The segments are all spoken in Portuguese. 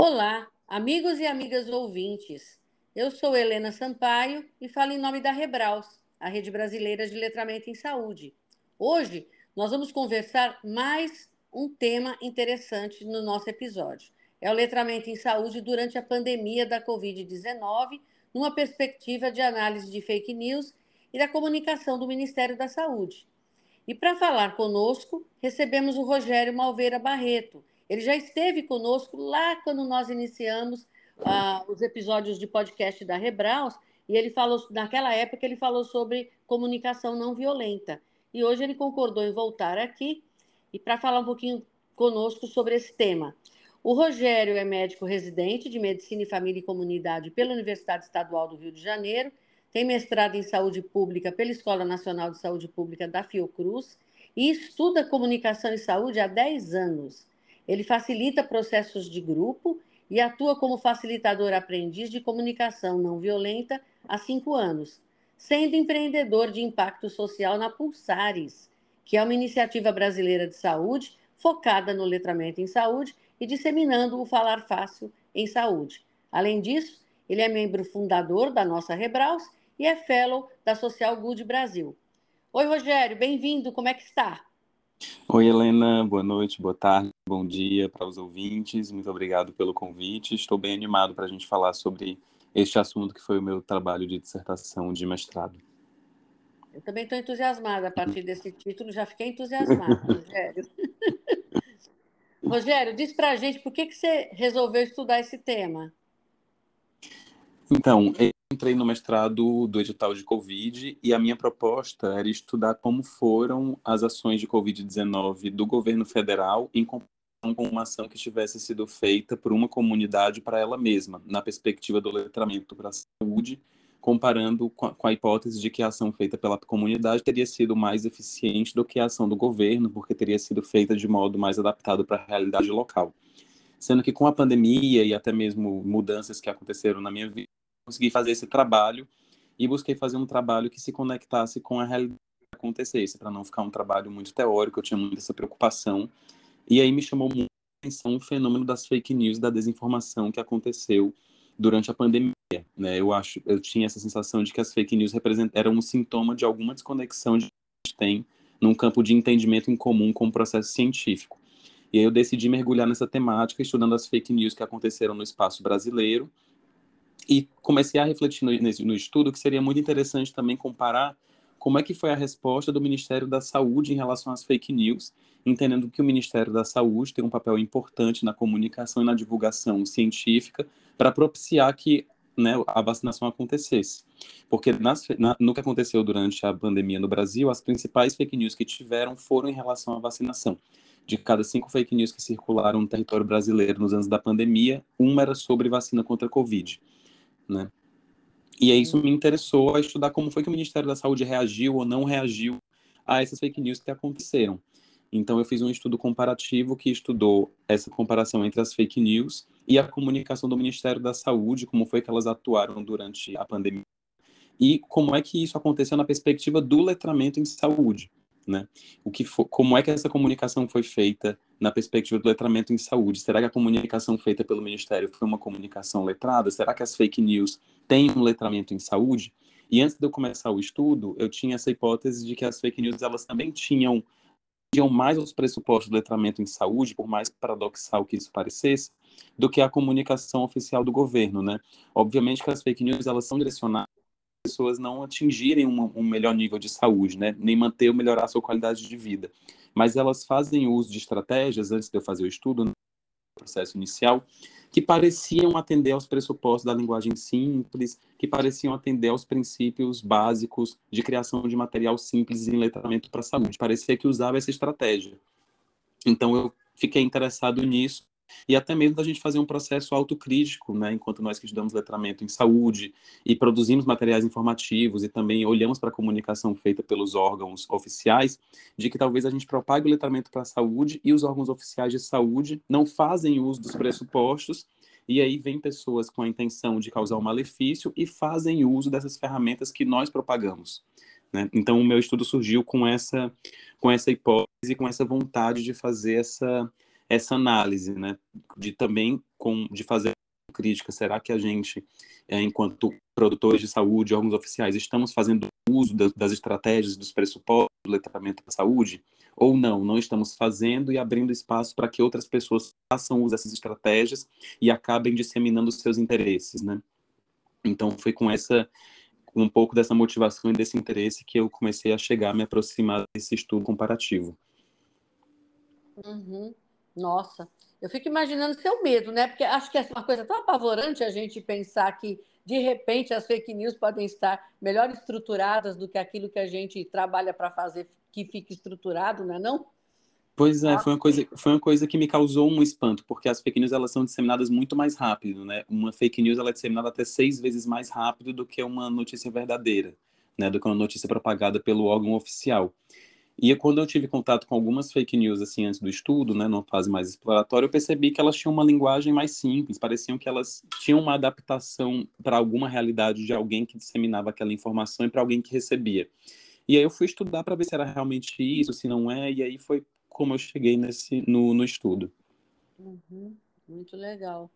Olá, amigos e amigas ouvintes. Eu sou Helena Sampaio e falo em nome da Rebraus, a Rede Brasileira de Letramento em Saúde. Hoje nós vamos conversar mais um tema interessante no nosso episódio. É o letramento em saúde durante a pandemia da Covid-19, numa perspectiva de análise de fake news e da comunicação do Ministério da Saúde. E para falar conosco, recebemos o Rogério Malveira Barreto. Ele já esteve conosco lá quando nós iniciamos uh, os episódios de podcast da Rebraus, e ele falou, naquela época, ele falou sobre comunicação não violenta. E hoje ele concordou em voltar aqui e para falar um pouquinho conosco sobre esse tema. O Rogério é médico residente de Medicina e Família e Comunidade pela Universidade Estadual do Rio de Janeiro, tem mestrado em Saúde Pública pela Escola Nacional de Saúde Pública da Fiocruz e estuda comunicação e saúde há 10 anos. Ele facilita processos de grupo e atua como facilitador aprendiz de comunicação não violenta há cinco anos, sendo empreendedor de impacto social na Pulsares, que é uma iniciativa brasileira de saúde focada no letramento em saúde e disseminando o falar fácil em saúde. Além disso, ele é membro fundador da nossa Rebraus e é fellow da Social Good Brasil. Oi, Rogério, bem-vindo, como é que está? Oi, Helena, boa noite, boa tarde, bom dia para os ouvintes, muito obrigado pelo convite. Estou bem animado para a gente falar sobre este assunto que foi o meu trabalho de dissertação de mestrado. Eu também estou entusiasmada a partir desse título, já fiquei entusiasmada, Rogério. Rogério, diz para a gente por que, que você resolveu estudar esse tema. Então, entrei no mestrado do edital de Covid e a minha proposta era estudar como foram as ações de Covid-19 do governo federal em comparação com uma ação que tivesse sido feita por uma comunidade para ela mesma, na perspectiva do letramento para a saúde comparando com a, com a, hipótese de que a ação feita pela comunidade teria sido mais eficiente do que a ação do governo, porque teria sido feita de modo mais adaptado para a realidade local. Sendo que com a pandemia e até mesmo mudanças que aconteceram na minha vida, consegui fazer esse trabalho e busquei fazer um trabalho que se conectasse com a realidade que acontecesse, para não ficar um trabalho muito teórico, eu tinha muito essa preocupação. E aí me chamou muito a atenção o fenômeno das fake news, da desinformação que aconteceu durante a pandemia. Né? Eu acho, eu tinha essa sensação de que as fake news eram um sintoma de alguma desconexão que a gente tem num campo de entendimento em comum com o processo científico. E aí eu decidi mergulhar nessa temática, estudando as fake news que aconteceram no espaço brasileiro, e comecei a refletir no, no estudo que seria muito interessante também comparar como é que foi a resposta do Ministério da Saúde em relação às fake news, entendendo que o Ministério da Saúde tem um papel importante na comunicação e na divulgação científica para propiciar que né, a vacinação acontecesse. Porque nas, na, no que aconteceu durante a pandemia no Brasil, as principais fake news que tiveram foram em relação à vacinação. De cada cinco fake news que circularam no território brasileiro nos anos da pandemia, uma era sobre vacina contra a Covid. Né? E aí isso me interessou a estudar como foi que o Ministério da Saúde reagiu ou não reagiu a essas fake news que aconteceram. Então eu fiz um estudo comparativo que estudou essa comparação entre as fake news e a comunicação do Ministério da Saúde, como foi que elas atuaram durante a pandemia e como é que isso aconteceu na perspectiva do letramento em saúde, né? O que for, como é que essa comunicação foi feita na perspectiva do letramento em saúde? Será que a comunicação feita pelo Ministério foi uma comunicação letrada? Será que as fake news têm um letramento em saúde? E antes de eu começar o estudo, eu tinha essa hipótese de que as fake news elas também tinham iam mais aos pressupostos do letramento em saúde, por mais paradoxal que isso parecesse, do que a comunicação oficial do governo, né? Obviamente que as fake news elas são direcionadas pessoas não atingirem um, um melhor nível de saúde, né? Nem manter ou melhorar a sua qualidade de vida. Mas elas fazem uso de estratégias, antes de eu fazer o estudo, no processo inicial, que pareciam atender aos pressupostos da linguagem simples, que pareciam atender aos princípios básicos de criação de material simples em letramento para a saúde. Parecia que usava essa estratégia. Então eu fiquei interessado nisso e até mesmo da gente fazer um processo autocrítico, né, enquanto nós que estudamos letramento em saúde e produzimos materiais informativos e também olhamos para a comunicação feita pelos órgãos oficiais, de que talvez a gente propague o letramento para a saúde e os órgãos oficiais de saúde não fazem uso dos pressupostos e aí vem pessoas com a intenção de causar um malefício e fazem uso dessas ferramentas que nós propagamos. Né? Então, o meu estudo surgiu com essa, com essa hipótese, com essa vontade de fazer essa essa análise, né, de também com, de fazer crítica. Será que a gente, é, enquanto produtores de saúde, órgãos oficiais, estamos fazendo uso das, das estratégias, dos pressupostos do letramento da saúde? Ou não, não estamos fazendo e abrindo espaço para que outras pessoas façam uso dessas estratégias e acabem disseminando os seus interesses, né? Então, foi com essa um pouco dessa motivação e desse interesse que eu comecei a chegar, a me aproximar desse estudo comparativo. Uhum. Nossa, eu fico imaginando seu medo, né? Porque acho que é uma coisa tão apavorante a gente pensar que, de repente, as fake news podem estar melhor estruturadas do que aquilo que a gente trabalha para fazer que fique estruturado, não é não? Pois é, foi uma, coisa, foi uma coisa que me causou um espanto, porque as fake news elas são disseminadas muito mais rápido, né? Uma fake news ela é disseminada até seis vezes mais rápido do que uma notícia verdadeira, né? Do que uma notícia propagada pelo órgão oficial. E quando eu tive contato com algumas fake news assim antes do estudo, né, numa fase mais exploratória, eu percebi que elas tinham uma linguagem mais simples, pareciam que elas tinham uma adaptação para alguma realidade de alguém que disseminava aquela informação e para alguém que recebia. E aí eu fui estudar para ver se era realmente isso, se não é, e aí foi como eu cheguei nesse no, no estudo. Uhum, muito legal.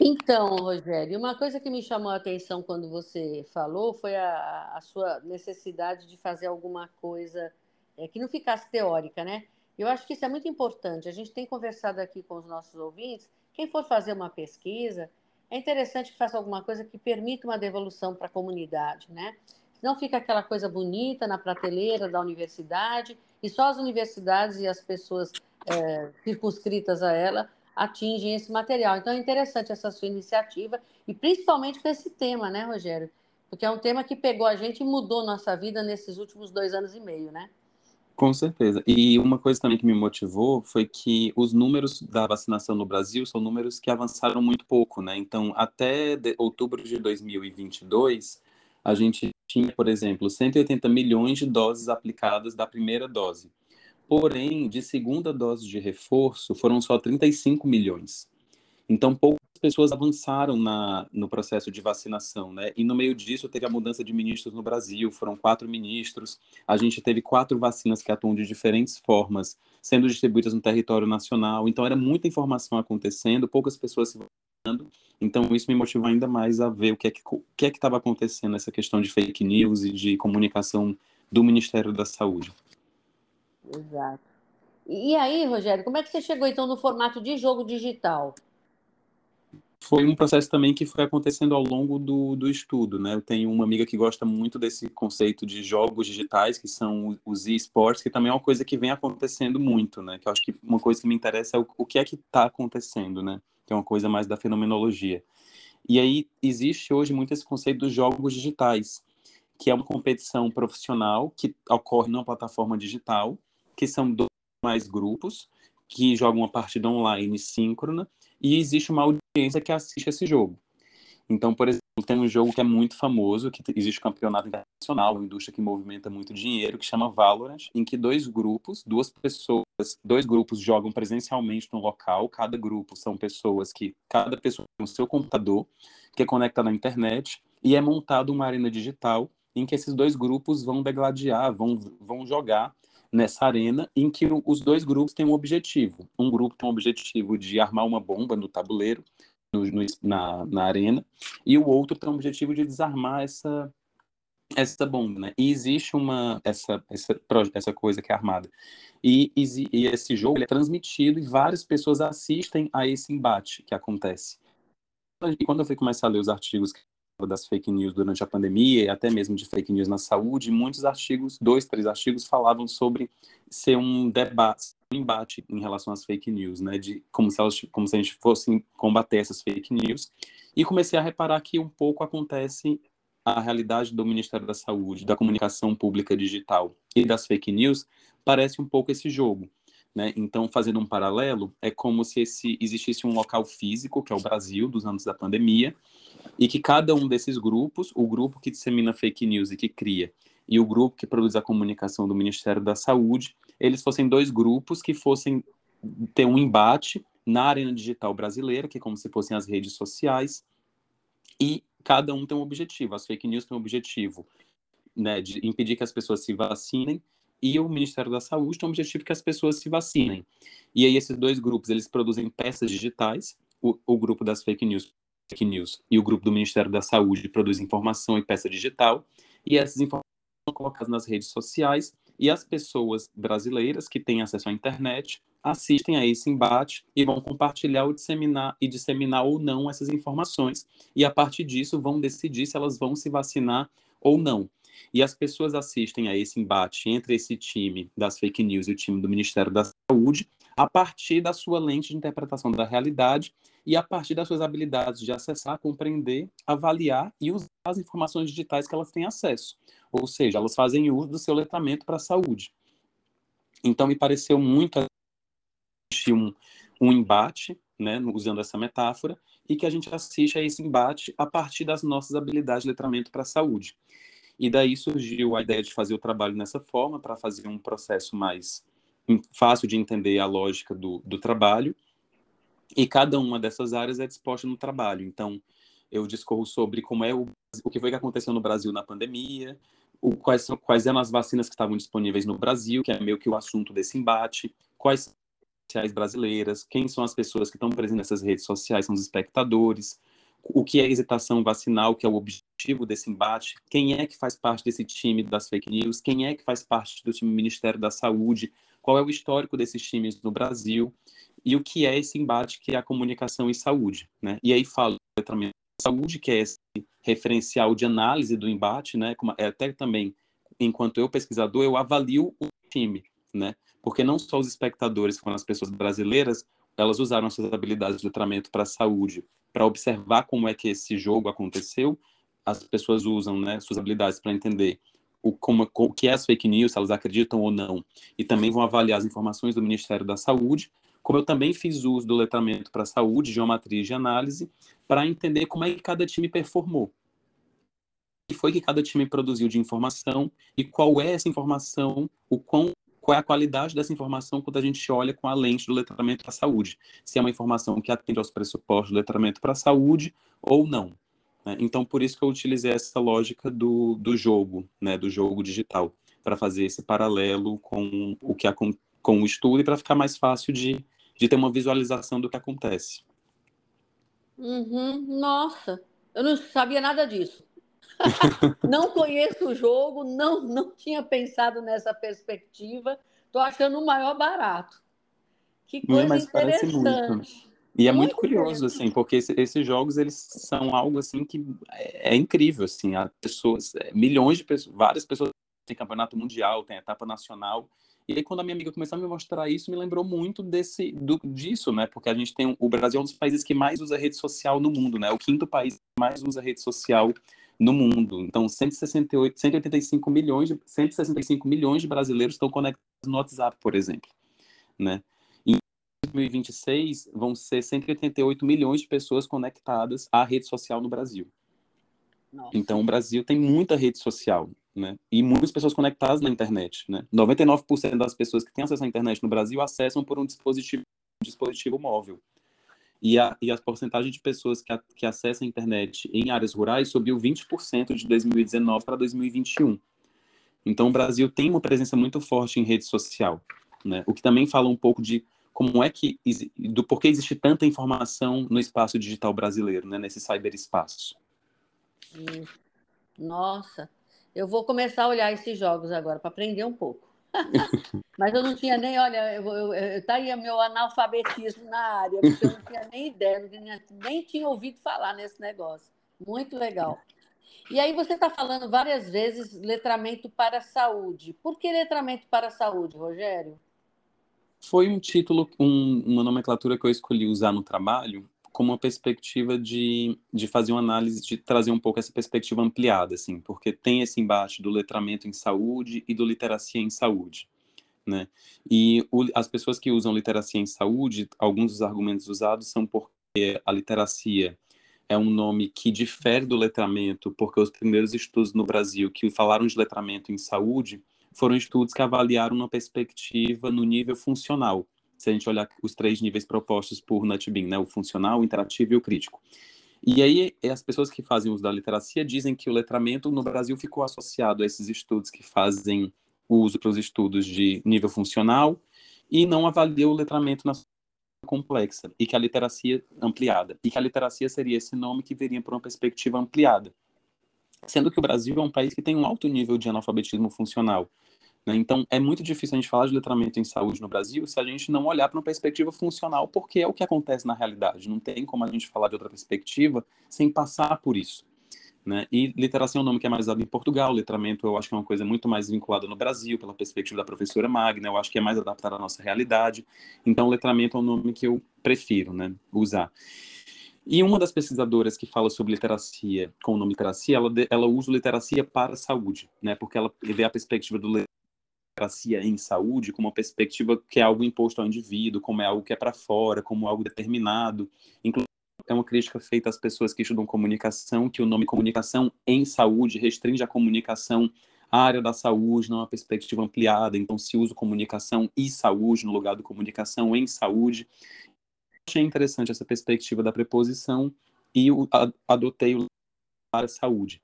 Então, Rogério, uma coisa que me chamou a atenção quando você falou foi a, a sua necessidade de fazer alguma coisa é, que não ficasse teórica, né? Eu acho que isso é muito importante. A gente tem conversado aqui com os nossos ouvintes. Quem for fazer uma pesquisa, é interessante que faça alguma coisa que permita uma devolução para a comunidade, né? Não fica aquela coisa bonita na prateleira da universidade e só as universidades e as pessoas é, circunscritas a ela atingem esse material. Então é interessante essa sua iniciativa e principalmente com esse tema, né, Rogério? Porque é um tema que pegou a gente e mudou nossa vida nesses últimos dois anos e meio, né? Com certeza. E uma coisa também que me motivou foi que os números da vacinação no Brasil são números que avançaram muito pouco, né? Então, até de outubro de 2022, a gente tinha, por exemplo, 180 milhões de doses aplicadas da primeira dose. Porém, de segunda dose de reforço, foram só 35 milhões. Então, poucas pessoas avançaram na, no processo de vacinação, né? E no meio disso, teve a mudança de ministros no Brasil, foram quatro ministros. A gente teve quatro vacinas que atuam de diferentes formas, sendo distribuídas no território nacional. Então, era muita informação acontecendo, poucas pessoas se vacinando. Então, isso me motivou ainda mais a ver o que é que é estava acontecendo nessa questão de fake news e de comunicação do Ministério da Saúde. Exato. E aí, Rogério, como é que você chegou então no formato de jogo digital? Foi um processo também que foi acontecendo ao longo do, do estudo, né? Eu tenho uma amiga que gosta muito desse conceito de jogos digitais, que são os e-sports, que também é uma coisa que vem acontecendo muito, né? Que eu acho que uma coisa que me interessa é o, o que é que está acontecendo, né? Que é uma coisa mais da fenomenologia. E aí existe hoje muito esse conceito dos jogos digitais, que é uma competição profissional que ocorre numa plataforma digital, que são dois mais grupos que jogam uma partida online síncrona e existe uma audiência que assiste esse jogo. Então, por exemplo, tem um jogo que é muito famoso, que existe um campeonato internacional, uma indústria que movimenta muito dinheiro, que chama Valorant, em que dois grupos, duas pessoas, dois grupos jogam presencialmente no local, cada grupo são pessoas que, cada pessoa tem o seu computador, que é conectado na internet, e é montado uma arena digital em que esses dois grupos vão degladiar, vão, vão jogar nessa arena em que os dois grupos têm um objetivo. Um grupo tem um objetivo de armar uma bomba no tabuleiro, no, no, na, na arena, e o outro tem um objetivo de desarmar essa essa bomba, né? E existe uma essa essa, essa coisa que é armada. E, e, e esse jogo é transmitido e várias pessoas assistem a esse embate que acontece. E quando eu fui começar a ler os artigos das fake news durante a pandemia e até mesmo de fake news na saúde, muitos artigos, dois, três artigos, falavam sobre ser um debate, um embate em relação às fake news, né, de como se elas, como se a gente fosse combater essas fake news. E comecei a reparar que um pouco acontece a realidade do Ministério da Saúde, da comunicação pública digital e das fake news, parece um pouco esse jogo. Né? Então, fazendo um paralelo, é como se esse, existisse um local físico, que é o Brasil, dos anos da pandemia, e que cada um desses grupos, o grupo que dissemina fake news e que cria, e o grupo que produz a comunicação do Ministério da Saúde, eles fossem dois grupos que fossem ter um embate na arena digital brasileira, que é como se fossem as redes sociais, e cada um tem um objetivo. As fake news têm um objetivo né, de impedir que as pessoas se vacinem, e o Ministério da Saúde tem o objetivo que as pessoas se vacinem. E aí esses dois grupos, eles produzem peças digitais, o, o grupo das fake news, fake news e o grupo do Ministério da Saúde produz informação e peça digital, e essas informações são colocadas nas redes sociais, e as pessoas brasileiras que têm acesso à internet assistem a esse embate e vão compartilhar ou disseminar e disseminar ou não essas informações e a partir disso vão decidir se elas vão se vacinar ou não. E as pessoas assistem a esse embate entre esse time das fake news e o time do Ministério da Saúde a partir da sua lente de interpretação da realidade e a partir das suas habilidades de acessar, compreender, avaliar e usar as informações digitais que elas têm acesso. Ou seja, elas fazem uso do seu letramento para a saúde. Então, me pareceu muito um, um embate, né, usando essa metáfora, e que a gente assiste a esse embate a partir das nossas habilidades de letramento para a saúde. E daí surgiu a ideia de fazer o trabalho nessa forma, para fazer um processo mais fácil de entender a lógica do, do trabalho. E cada uma dessas áreas é disposta no trabalho. Então, eu discorro sobre como é o, o que foi que aconteceu no Brasil na pandemia, o, quais, são, quais eram as vacinas que estavam disponíveis no Brasil, que é meio que o assunto desse embate, quais sociais brasileiras, quem são as pessoas que estão presentes nessas redes sociais, são os espectadores, o que é hesitação vacinal, que é o objetivo desse embate, quem é que faz parte desse time das fake news, quem é que faz parte do time do Ministério da Saúde, qual é o histórico desses times no Brasil e o que é esse embate que é a comunicação e saúde, né? E aí falo letramento saúde, que é esse referencial de análise do embate, né? É até também, enquanto eu pesquisador, eu avalio o time, né? Porque não só os espectadores, foram as pessoas brasileiras, elas usaram suas habilidades de letramento para a saúde, para observar como é que esse jogo aconteceu, as pessoas usam né, suas habilidades para entender o, como, o que é as fake news, se elas acreditam ou não, e também vão avaliar as informações do Ministério da Saúde, como eu também fiz uso do letramento para a saúde, geometria de análise, para entender como é que cada time performou. O que foi que cada time produziu de informação e qual é essa informação, o quão qual é a qualidade dessa informação quando a gente olha com a lente do letramento para a saúde. Se é uma informação que atende aos pressupostos do letramento para a saúde ou não. Né? Então, por isso que eu utilizei essa lógica do, do jogo, né, do jogo digital, para fazer esse paralelo com o que com, com o estudo e para ficar mais fácil de, de ter uma visualização do que acontece. Uhum, nossa, eu não sabia nada disso. não conheço o jogo, não, não tinha pensado nessa perspectiva. Estou achando o maior barato. Que coisa é, interessante. E é muito, muito curioso, assim, porque esse, esses jogos, eles são algo, assim, que é, é incrível, assim, há pessoas, é, milhões de pessoas, várias pessoas, tem campeonato mundial, tem etapa nacional, e aí quando a minha amiga começou a me mostrar isso, me lembrou muito desse, do, disso, né, porque a gente tem, o Brasil é um dos países que mais usa rede social no mundo, né, o quinto país que mais usa rede social no mundo. Então, 168, 185 milhões de, 165 milhões de brasileiros estão conectados no WhatsApp, por exemplo, né? Em 2026 vão ser 188 milhões de pessoas conectadas à rede social no Brasil. Nossa. Então, o Brasil tem muita rede social, né? E muitas pessoas conectadas na internet, né? 99% das pessoas que têm acesso à internet no Brasil acessam por um dispositivo, um dispositivo móvel e a, e a porcentagem de pessoas que, a, que acessam a internet em áreas rurais subiu 20% de 2019 para 2021. Então, o Brasil tem uma presença muito forte em rede social, né? o que também fala um pouco de como é que, do porquê existe tanta informação no espaço digital brasileiro, né? nesse cyberespaço. Nossa, eu vou começar a olhar esses jogos agora para aprender um pouco. Mas eu não tinha nem, olha, eu, eu, tá meu analfabetismo na área, porque eu não tinha nem ideia, não tinha, nem tinha ouvido falar nesse negócio. Muito legal. E aí você está falando várias vezes letramento para a saúde. Por que letramento para a saúde, Rogério? Foi um título, um, uma nomenclatura que eu escolhi usar no trabalho como uma perspectiva de, de fazer uma análise, de trazer um pouco essa perspectiva ampliada, assim, porque tem esse embate do letramento em saúde e do literacia em saúde. Né? E o, as pessoas que usam literacia em saúde, alguns dos argumentos usados são porque a literacia é um nome que difere do letramento, porque os primeiros estudos no Brasil que falaram de letramento em saúde foram estudos que avaliaram uma perspectiva no nível funcional, se a gente olhar os três níveis propostos por Nutbin, né, o funcional, o interativo e o crítico. E aí, as pessoas que fazem uso da literacia dizem que o letramento no Brasil ficou associado a esses estudos que fazem uso para os estudos de nível funcional e não avalia o letramento na complexa e que a literacia ampliada e que a literacia seria esse nome que viria para uma perspectiva ampliada. Sendo que o Brasil é um país que tem um alto nível de analfabetismo funcional né? então é muito difícil a gente falar de letramento em saúde no Brasil se a gente não olhar para uma perspectiva funcional porque é o que acontece na realidade não tem como a gente falar de outra perspectiva sem passar por isso né? E literacia é um nome que é mais usado em Portugal, letramento eu acho que é uma coisa muito mais vinculada no Brasil, pela perspectiva da professora Magna, eu acho que é mais adaptada à nossa realidade. Então, letramento é um nome que eu prefiro né, usar. E uma das pesquisadoras que fala sobre literacia com o nome literacia, ela, ela usa literacia para a saúde, né? porque ela vê a perspectiva do literacia em saúde como uma perspectiva que é algo imposto ao indivíduo, como é algo que é para fora, como algo determinado. Inclusive, é uma crítica feita às pessoas que estudam comunicação, que o nome comunicação em saúde restringe a comunicação à área da saúde, não é uma perspectiva ampliada, então se usa comunicação e saúde no lugar do comunicação em saúde. Achei interessante essa perspectiva da preposição e adotei o para a saúde,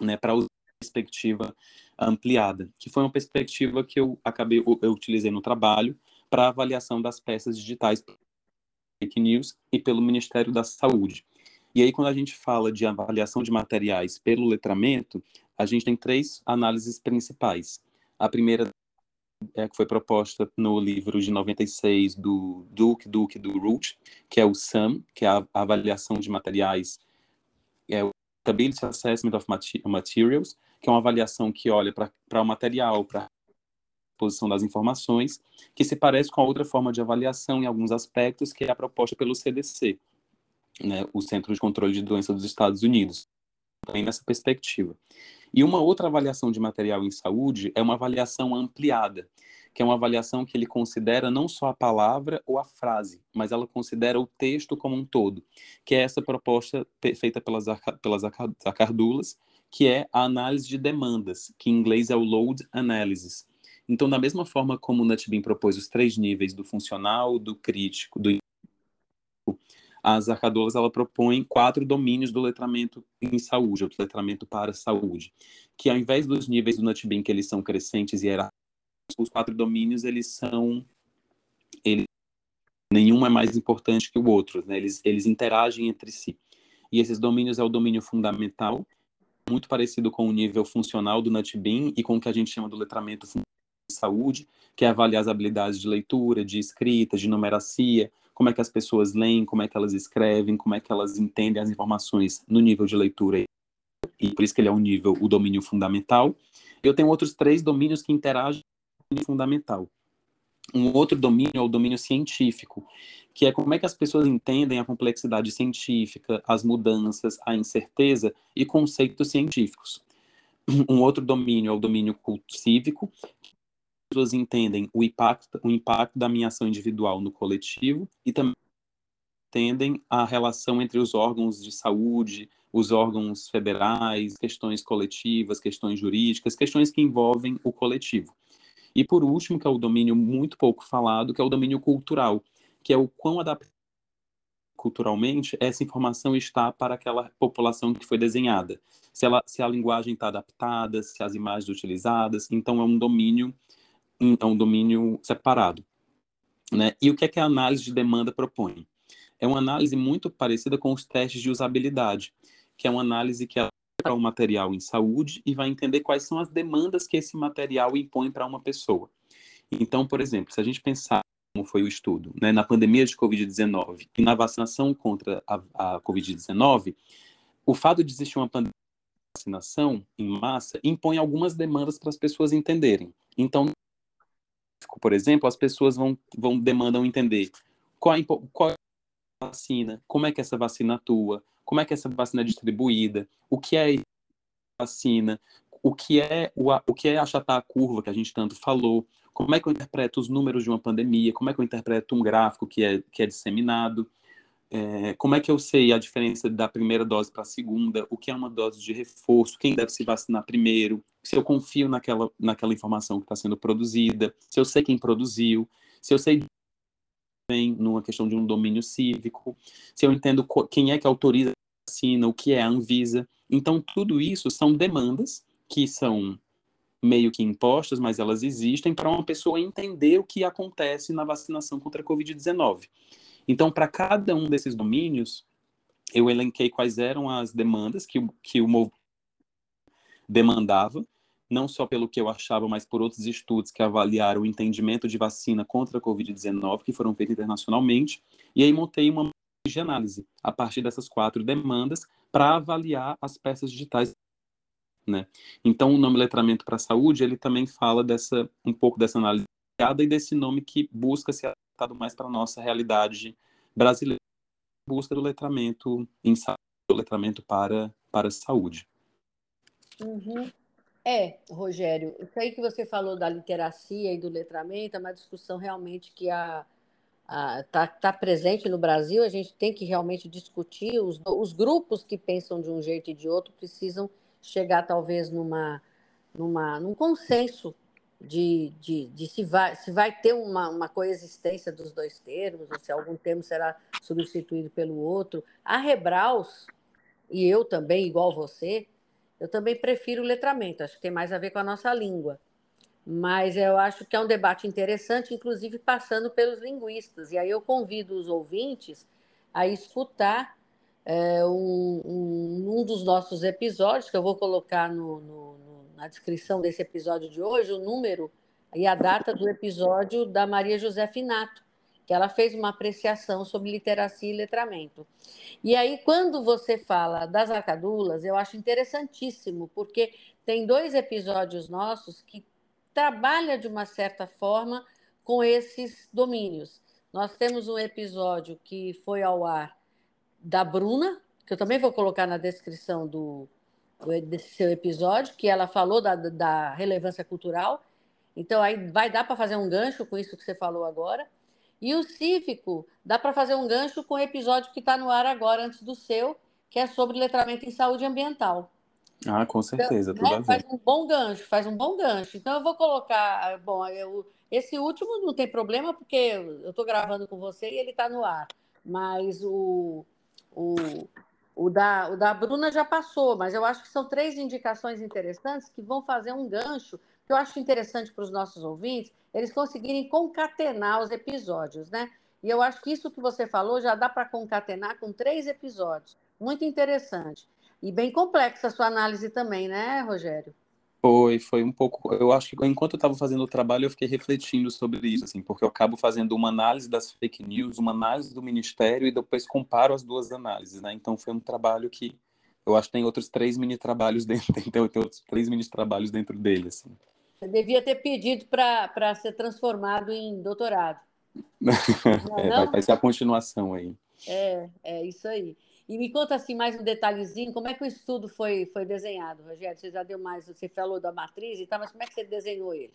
né, para usar perspectiva ampliada, que foi uma perspectiva que eu acabei eu utilizei no trabalho para avaliação das peças digitais fake news e pelo Ministério da Saúde. E aí, quando a gente fala de avaliação de materiais pelo letramento, a gente tem três análises principais. A primeira é que foi proposta no livro de 96 do Duke Duke do Root, que é o SAM, que é a avaliação de materiais, o Stability Assessment of Materials, que é uma avaliação que olha para o material, para exposição das informações, que se parece com a outra forma de avaliação em alguns aspectos, que é a proposta pelo CDC, né, o Centro de Controle de Doenças dos Estados Unidos, também nessa perspectiva. E uma outra avaliação de material em saúde é uma avaliação ampliada, que é uma avaliação que ele considera não só a palavra ou a frase, mas ela considera o texto como um todo, que é essa proposta feita pelas, pelas acardulas, que é a análise de demandas, que em inglês é o load analysis, então, da mesma forma como o NutBeam propôs os três níveis do funcional, do crítico, do as arcadolas ela propõe quatro domínios do letramento em saúde, ou do letramento para saúde, que ao invés dos níveis do NutBeam que eles são crescentes e hierárquicos, os quatro domínios eles são eles, nenhum é mais importante que o outro, né? Eles eles interagem entre si. E esses domínios é o domínio fundamental, muito parecido com o nível funcional do NutBeam e com o que a gente chama do letramento funcional saúde, que é avaliar as habilidades de leitura, de escrita, de numeracia, como é que as pessoas leem, como é que elas escrevem, como é que elas entendem as informações no nível de leitura. E por isso que ele é um nível, o domínio fundamental. Eu tenho outros três domínios que interagem fundamental. Um outro domínio é o domínio científico, que é como é que as pessoas entendem a complexidade científica, as mudanças, a incerteza e conceitos científicos. Um outro domínio é o domínio culto cívico, pessoas entendem o impacto, o impacto da minha ação individual no coletivo e também entendem a relação entre os órgãos de saúde, os órgãos federais, questões coletivas, questões jurídicas, questões que envolvem o coletivo. E por último, que é o domínio muito pouco falado, que é o domínio cultural, que é o quão adaptado culturalmente essa informação está para aquela população que foi desenhada. Se, ela, se a linguagem está adaptada, se as imagens utilizadas, então é um domínio é um domínio separado. Né? E o que é que a análise de demanda propõe? É uma análise muito parecida com os testes de usabilidade, que é uma análise que para o material em saúde e vai entender quais são as demandas que esse material impõe para uma pessoa. Então, por exemplo, se a gente pensar como foi o estudo, né, na pandemia de Covid-19 e na vacinação contra a, a Covid-19, o fato de existir uma pandemia de vacinação em massa impõe algumas demandas para as pessoas entenderem. Então, por exemplo, as pessoas vão, vão demandam entender qual é a vacina, como é que essa vacina atua, como é que essa vacina é distribuída, o que é vacina, o que é o, o que é achatar a curva que a gente tanto falou, como é que eu interpreto os números de uma pandemia, como é que eu interpreto um gráfico que é, que é disseminado, é, como é que eu sei a diferença da primeira dose para a segunda, o que é uma dose de reforço, quem deve se vacinar primeiro, se eu confio naquela, naquela informação que está sendo produzida, se eu sei quem produziu, se eu sei bem numa questão de um domínio cívico, se eu entendo quem é que autoriza a vacina, o que é a Anvisa. Então, tudo isso são demandas que são meio que impostas, mas elas existem para uma pessoa entender o que acontece na vacinação contra a Covid-19. Então, para cada um desses domínios, eu elenquei quais eram as demandas que, que o movimento demandava, não só pelo que eu achava, mas por outros estudos que avaliaram o entendimento de vacina contra a Covid-19, que foram feitos internacionalmente, e aí montei uma de análise a partir dessas quatro demandas para avaliar as peças digitais. Né? Então, o nome letramento para a saúde, ele também fala dessa um pouco dessa análise e desse nome que busca ser adaptado mais para a nossa realidade brasileira, busca do letramento em saúde, do letramento para, para a saúde. Uhum. É, Rogério, isso aí que você falou da literacia e do letramento é uma discussão realmente que a, está tá presente no Brasil, a gente tem que realmente discutir. Os, os grupos que pensam de um jeito e de outro precisam chegar, talvez, numa, numa, num consenso de, de, de se, vai, se vai ter uma, uma coexistência dos dois termos, ou se algum termo será substituído pelo outro. A Rebraus, e eu também, igual você, eu também prefiro o letramento, acho que tem mais a ver com a nossa língua. Mas eu acho que é um debate interessante, inclusive passando pelos linguistas. E aí eu convido os ouvintes a escutar é, um, um, um, dos nossos episódios, que eu vou colocar no, no, no, na descrição desse episódio de hoje, o número e a data do episódio da Maria José Finato, que ela fez uma apreciação sobre literacia e letramento. E aí, quando você fala das arcadulas, eu acho interessantíssimo, porque tem dois episódios nossos que trabalha de uma certa forma com esses domínios. Nós temos um episódio que foi ao ar da Bruna, que eu também vou colocar na descrição do, seu episódio, que ela falou da, da relevância cultural. Então, aí vai dar para fazer um gancho com isso que você falou agora. E o cívico, dá para fazer um gancho com o episódio que está no ar agora, antes do seu, que é sobre letramento em saúde ambiental. Ah, com certeza, então, tudo né? Faz um bom gancho, faz um bom gancho. Então eu vou colocar, bom, eu, esse último não tem problema porque eu estou gravando com você e ele está no ar. Mas o, o, o, da, o da Bruna já passou, mas eu acho que são três indicações interessantes que vão fazer um gancho, que eu acho interessante para os nossos ouvintes, eles conseguirem concatenar os episódios, né? E eu acho que isso que você falou já dá para concatenar com três episódios. Muito interessante. E bem complexa a sua análise também, né, Rogério? Foi, foi um pouco. Eu acho que enquanto eu estava fazendo o trabalho, eu fiquei refletindo sobre isso, assim, porque eu acabo fazendo uma análise das fake news, uma análise do Ministério e depois comparo as duas análises, né? Então foi um trabalho que eu acho que tem outros três mini trabalhos dentro, tem, tem outros três mini trabalhos dentro dele, assim. Você devia ter pedido para ser transformado em doutorado. Não, é, não? Vai, vai ser a continuação aí. É, é isso aí. E me conta assim mais um detalhezinho, como é que o estudo foi, foi desenhado, Rogério? Você já deu mais, você falou da matriz e tal, mas como é que você desenhou ele?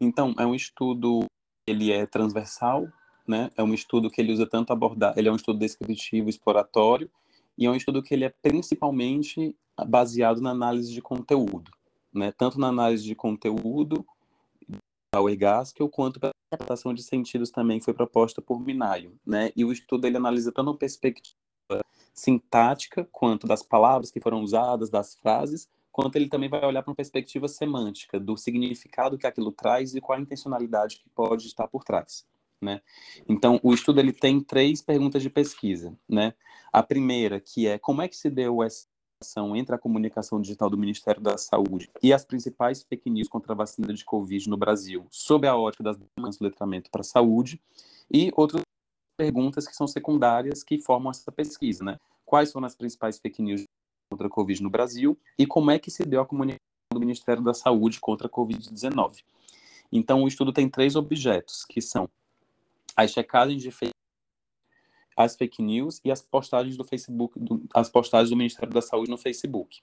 Então, é um estudo, ele é transversal, né? É um estudo que ele usa tanto abordar, ele é um estudo descritivo, exploratório, e é um estudo que ele é principalmente baseado na análise de conteúdo, né? Tanto na análise de conteúdo da Ergaskell, quanto a interpretação de sentidos também foi proposta por Minayo, né? E o estudo ele analisa tanto a perspectiva sintática, quanto das palavras que foram usadas, das frases, quanto ele também vai olhar para uma perspectiva semântica, do significado que aquilo traz e qual a intencionalidade que pode estar por trás. Né? Então, o estudo ele tem três perguntas de pesquisa. Né? A primeira, que é como é que se deu essa relação entre a comunicação digital do Ministério da Saúde e as principais fake news contra a vacina de Covid no Brasil, sob a ótica das demandas do letramento para a saúde, e outros perguntas que são secundárias que formam essa pesquisa, né? Quais foram as principais fake news contra a Covid no Brasil e como é que se deu a comunicação do Ministério da Saúde contra a Covid-19. Então, o estudo tem três objetos, que são as checagens de fake as fake news e as postagens do Facebook, do, as postagens do Ministério da Saúde no Facebook.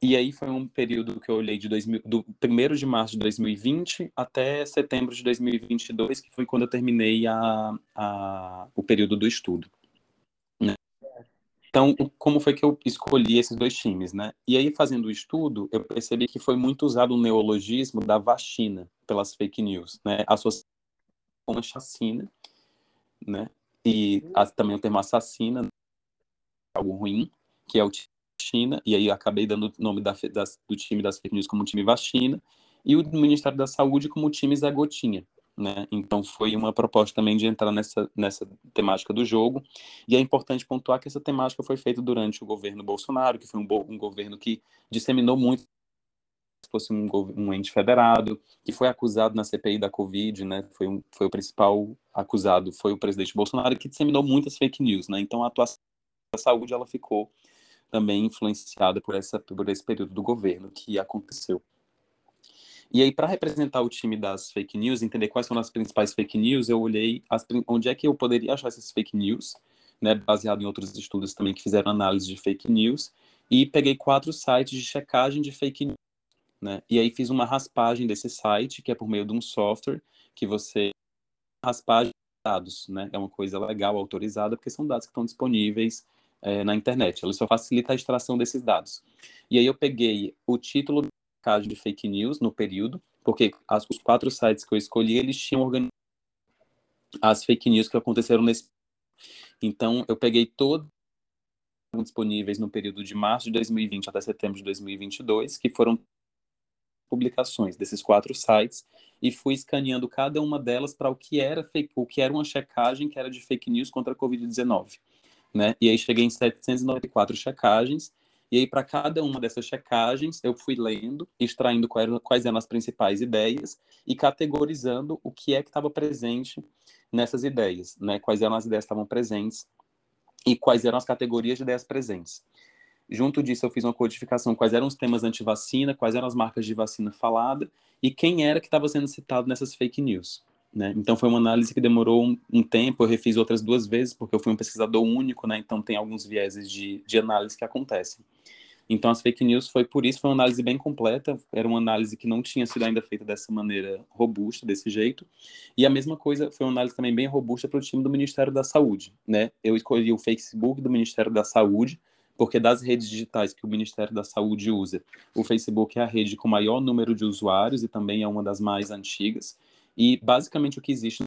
E aí foi um período que eu olhei de 2000, do 1 de março de 2020 até setembro de 2022, que foi quando eu terminei a, a, o período do estudo. Né? Então, como foi que eu escolhi esses dois times, né? E aí, fazendo o estudo, eu percebi que foi muito usado o neologismo da vacina pelas fake news, né? Associado com a chacina, né? E a, também o termo assassina, algo ruim, que é o China, e aí acabei dando o nome da, da, do time das fake news como time vacina, e o Ministério da Saúde como time Zé Gotinha. Né? Então foi uma proposta também de entrar nessa, nessa temática do jogo. E é importante pontuar que essa temática foi feita durante o governo Bolsonaro, que foi um, um governo que disseminou muito fosse um, um ente federado, que foi acusado na CPI da Covid, né? Foi, um, foi o principal acusado, foi o presidente Bolsonaro, que disseminou muitas fake news, né? Então a atuação da saúde ela ficou também influenciada por, essa, por esse período do governo que aconteceu. E aí, para representar o time das fake news, entender quais são as principais fake news, eu olhei as, onde é que eu poderia achar essas fake news, né, baseado em outros estudos também que fizeram análise de fake news, e peguei quatro sites de checagem de fake news. Né? E aí fiz uma raspagem desse site, que é por meio de um software que você raspagem dados, né? É uma coisa legal, autorizada, porque são dados que estão disponíveis é, na internet. Ela só facilita a extração desses dados. E aí eu peguei o título caso de fake news no período, porque as, os quatro sites que eu escolhi, eles tinham organizado as fake news que aconteceram nesse. Então, eu peguei todos disponíveis no período de março de 2020 até setembro de 2022, que foram publicações desses quatro sites e fui escaneando cada uma delas para o que era fake, o que era uma checagem que era de fake news contra a COVID-19, né? E aí cheguei em 794 checagens e aí, para cada uma dessas checagens, eu fui lendo, extraindo quais eram as principais ideias e categorizando o que é que estava presente nessas ideias, né? Quais eram as ideias que estavam presentes e quais eram as categorias de ideias presentes. Junto disso, eu fiz uma codificação quais eram os temas anti-vacina, quais eram as marcas de vacina falada e quem era que estava sendo citado nessas fake news. Né? Então foi uma análise que demorou um, um, tempo, eu refiz outras duas vezes, porque eu fui um pesquisador único, né? então tem alguns vieses de, de análise que acontecem. Então as fake news foi por isso, foi uma análise bem completa, era uma análise que não tinha sido ainda feita dessa maneira robusta, desse jeito, e a mesma coisa foi uma análise também bem robusta para o time do Ministério da Saúde. Né? Eu escolhi o Facebook do Ministério da Saúde, porque das redes digitais que o Ministério da Saúde usa, o Facebook é a rede com maior número de usuários e também é uma das mais antigas. E basicamente o que existe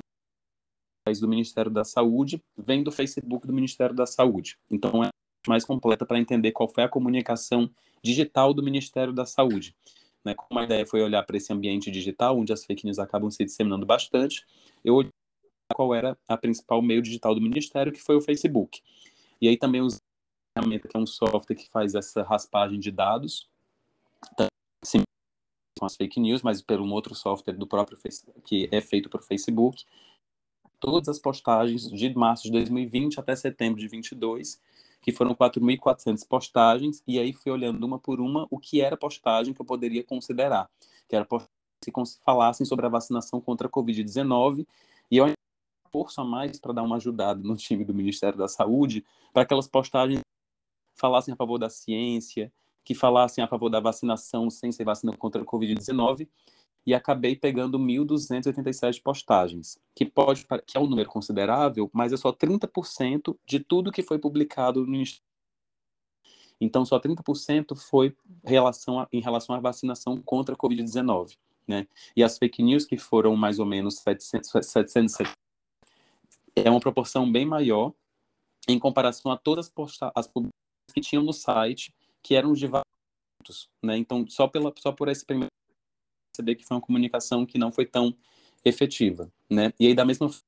do Ministério da Saúde vem do Facebook do Ministério da Saúde. Então é mais completa para entender qual foi a comunicação digital do Ministério da Saúde. Né? Como a ideia foi olhar para esse ambiente digital, onde as fake news acabam se disseminando bastante, eu olhei qual era a principal meio digital do Ministério, que foi o Facebook. E aí também uma ferramenta que é um software que faz essa raspagem de dados, sim, com as fake news, mas por um outro software do próprio que é feito o Facebook. Todas as postagens de março de 2020 até setembro de 22, que foram 4.400 postagens, e aí fui olhando uma por uma o que era postagem que eu poderia considerar, que era se falassem sobre a vacinação contra a Covid-19, e eu forço a mais para dar uma ajudada no time do Ministério da Saúde, para aquelas postagens falassem a favor da ciência, que falassem a favor da vacinação sem ser vacina contra a Covid-19, e acabei pegando 1.287 postagens, que pode que é um número considerável, mas é só 30% de tudo que foi publicado no. Então, só 30% foi relação a, em relação à vacinação contra a Covid-19. Né? E as fake news, que foram mais ou menos 700, 700 é uma proporção bem maior em comparação a todas as, publicações que tinham no site que eram de vários, né? Então, só, pela, só por esse primeiro perceber que foi uma comunicação que não foi tão efetiva, né? E aí, da mesma forma,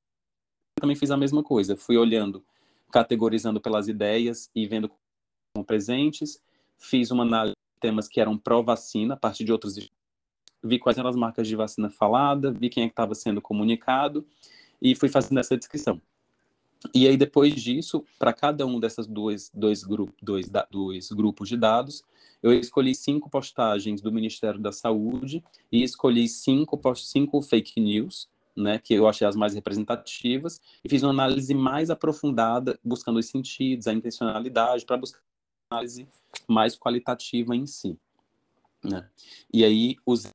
eu também fiz a mesma coisa. Fui olhando, categorizando pelas ideias e vendo como presentes. Fiz uma análise de temas que eram pró-vacina, a partir de outros vi quais eram as marcas de vacina falada, vi quem é que estava sendo comunicado e fui fazendo essa descrição. E aí, depois disso, para cada um dessas dois, dois, grupo, dois, dois grupos de dados, eu escolhi cinco postagens do Ministério da Saúde e escolhi cinco, cinco fake news, né, que eu achei as mais representativas, e fiz uma análise mais aprofundada, buscando os sentidos, a intencionalidade, para buscar uma análise mais qualitativa em si. Né? E aí, os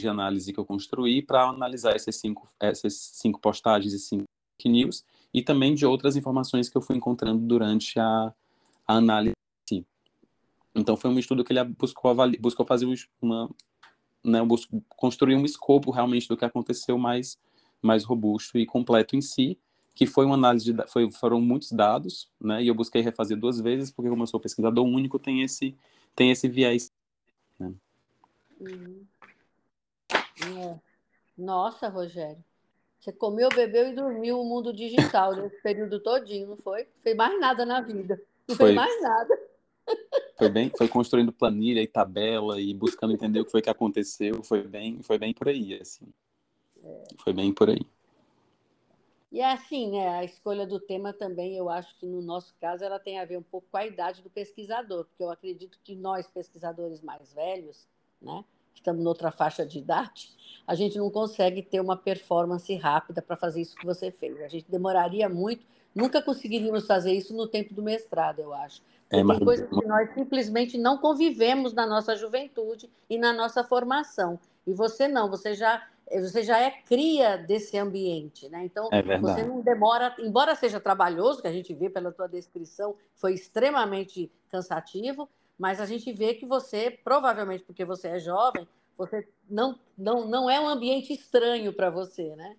de análise que eu construí para analisar essas cinco, essas cinco postagens e cinco fake news, e também de outras informações que eu fui encontrando durante a, a análise. Então, foi um estudo que ele buscou, buscou fazer uma. Né, construir um escopo realmente do que aconteceu mais, mais robusto e completo em si, que foi uma análise de foi, foram muitos dados, né? E eu busquei refazer duas vezes porque como eu sou pesquisador único tem esse tem esse viés. Né? Uhum. É. Nossa, Rogério, você comeu, bebeu e dormiu o mundo digital nesse período todinho, não foi? Não fez mais nada na vida. Não foi, fez mais nada. Foi bem, foi construindo planilha e tabela e buscando entender o que foi que aconteceu. Foi bem, foi bem por aí, assim. É. Foi bem por aí. E é assim, né? A escolha do tema também, eu acho que no nosso caso, ela tem a ver um pouco com a idade do pesquisador, porque eu acredito que nós, pesquisadores mais velhos, né, que estamos noutra faixa de idade, a gente não consegue ter uma performance rápida para fazer isso que você fez. A gente demoraria muito, nunca conseguiríamos fazer isso no tempo do mestrado, eu acho. É, mas... Tem coisas que nós simplesmente não convivemos na nossa juventude e na nossa formação. E você não, você já você já é cria desse ambiente, né? Então, é você não demora, embora seja trabalhoso, que a gente vê pela tua descrição, foi extremamente cansativo, mas a gente vê que você, provavelmente porque você é jovem, você não, não, não é um ambiente estranho para você, né?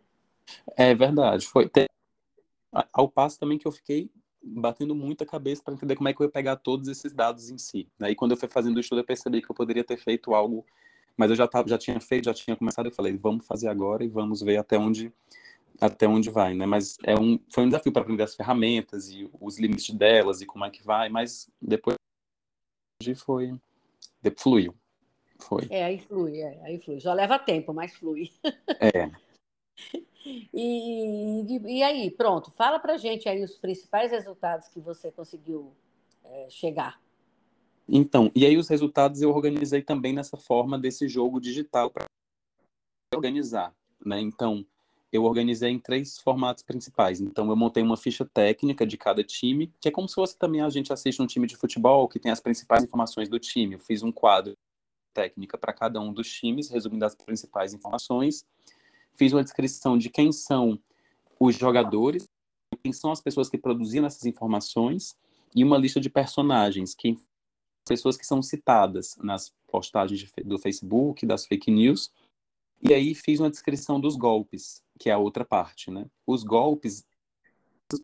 É verdade. Foi ao passo também que eu fiquei batendo muita cabeça para entender como é que eu ia pegar todos esses dados em si. Né? E quando eu fui fazendo o estudo, eu percebi que eu poderia ter feito algo mas eu já, tava, já tinha feito, já tinha começado, eu falei, vamos fazer agora e vamos ver até onde até onde vai, né? Mas é um, foi um desafio para aprender as ferramentas e os limites delas e como é que vai, mas depois foi, depois fluiu, foi. É, aí flui, é, aí flui. Só leva tempo, mas flui. É. e, e, e, aí, pronto, fala pra gente aí os principais resultados que você conseguiu é, chegar. Então, e aí os resultados eu organizei também nessa forma desse jogo digital para organizar, né? Então, eu organizei em três formatos principais. Então, eu montei uma ficha técnica de cada time, que é como se fosse também a gente assiste um time de futebol que tem as principais informações do time. Eu fiz um quadro técnica para cada um dos times, resumindo as principais informações. Fiz uma descrição de quem são os jogadores, quem são as pessoas que produziram essas informações e uma lista de personagens, quem pessoas que são citadas nas postagens de, do Facebook, das fake news, e aí fiz uma descrição dos golpes, que é a outra parte, né? Os golpes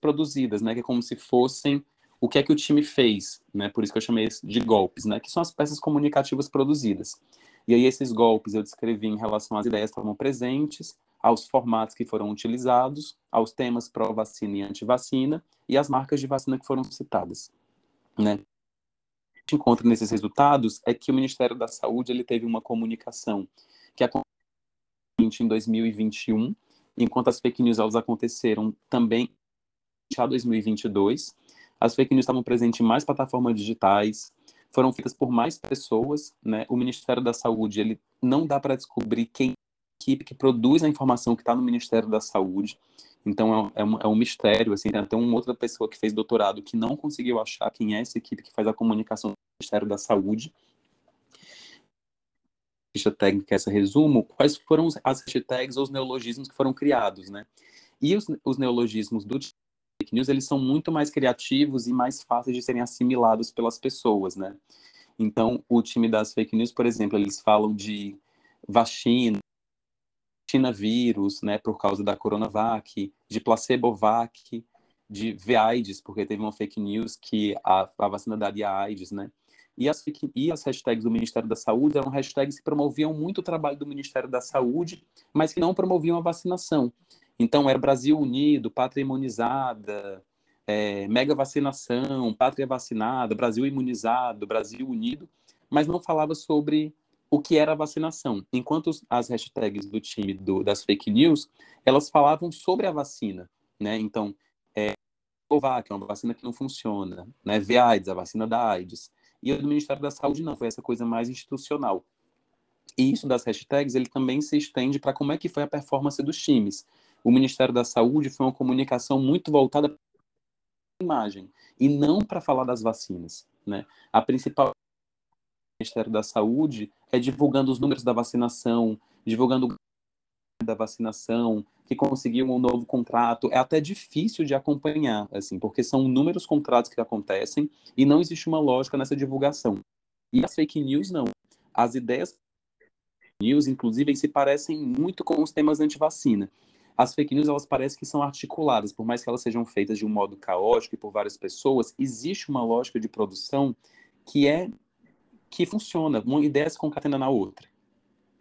produzidas, né? Que é como se fossem o que é que o time fez, né? Por isso que eu chamei de golpes, né? Que são as peças comunicativas produzidas. E aí esses golpes eu descrevi em relação às ideias que estavam presentes, aos formatos que foram utilizados, aos temas pró-vacina e anti-vacina e as marcas de vacina que foram citadas, né? gente encontra nesses resultados é que o Ministério da Saúde ele teve uma comunicação que aconteceu em 2021, enquanto as fake news elas aconteceram também já 2022. As fake news estavam presentes em mais plataformas digitais, foram feitas por mais pessoas, né? O Ministério da Saúde ele não dá para descobrir quem equipe que produz a informação que está no Ministério da Saúde. Então é, é, um, é um mistério, assim, tem até uma outra pessoa que fez doutorado que não conseguiu achar quem é essa equipe que faz a comunicação do Ministério da Saúde. Ficha técnica, essa resumo, quais foram as hashtags ou os neologismos que foram criados, né? E os, os neologismos do fake news, eles são muito mais criativos e mais fáceis de serem assimilados pelas pessoas, né? Então, o time das fake news, por exemplo, eles falam de vacina, China vírus, né, por causa da Coronavac, de placebovac, de VAIDS, porque teve uma fake news que a, a vacina daria AIDS, né? E as, e as hashtags do Ministério da Saúde eram hashtags que promoviam muito o trabalho do Ministério da Saúde, mas que não promoviam a vacinação. Então, era Brasil Unido, Pátria Imunizada, é, Mega Vacinação, Pátria Vacinada, Brasil Imunizado, Brasil Unido, mas não falava sobre o que era a vacinação. Enquanto as hashtags do time do, das fake news, elas falavam sobre a vacina, né? Então, é, é uma vacina que não funciona, né? VAIDS, a vacina da AIDS. E o do Ministério da Saúde não, foi essa coisa mais institucional. E isso das hashtags, ele também se estende para como é que foi a performance dos times. O Ministério da Saúde foi uma comunicação muito voltada para a imagem e não para falar das vacinas, né? A principal Ministério da Saúde é divulgando os números da vacinação, divulgando da vacinação, que conseguiu um novo contrato. É até difícil de acompanhar, assim, porque são inúmeros contratos que acontecem e não existe uma lógica nessa divulgação. E as fake news não. As ideias news, inclusive, se parecem muito com os temas anti-vacina. as fake news elas parecem que são articuladas, por mais que elas sejam feitas de um modo caótico e por várias pessoas, existe uma lógica de produção que é que funciona, uma ideia se concatena na outra.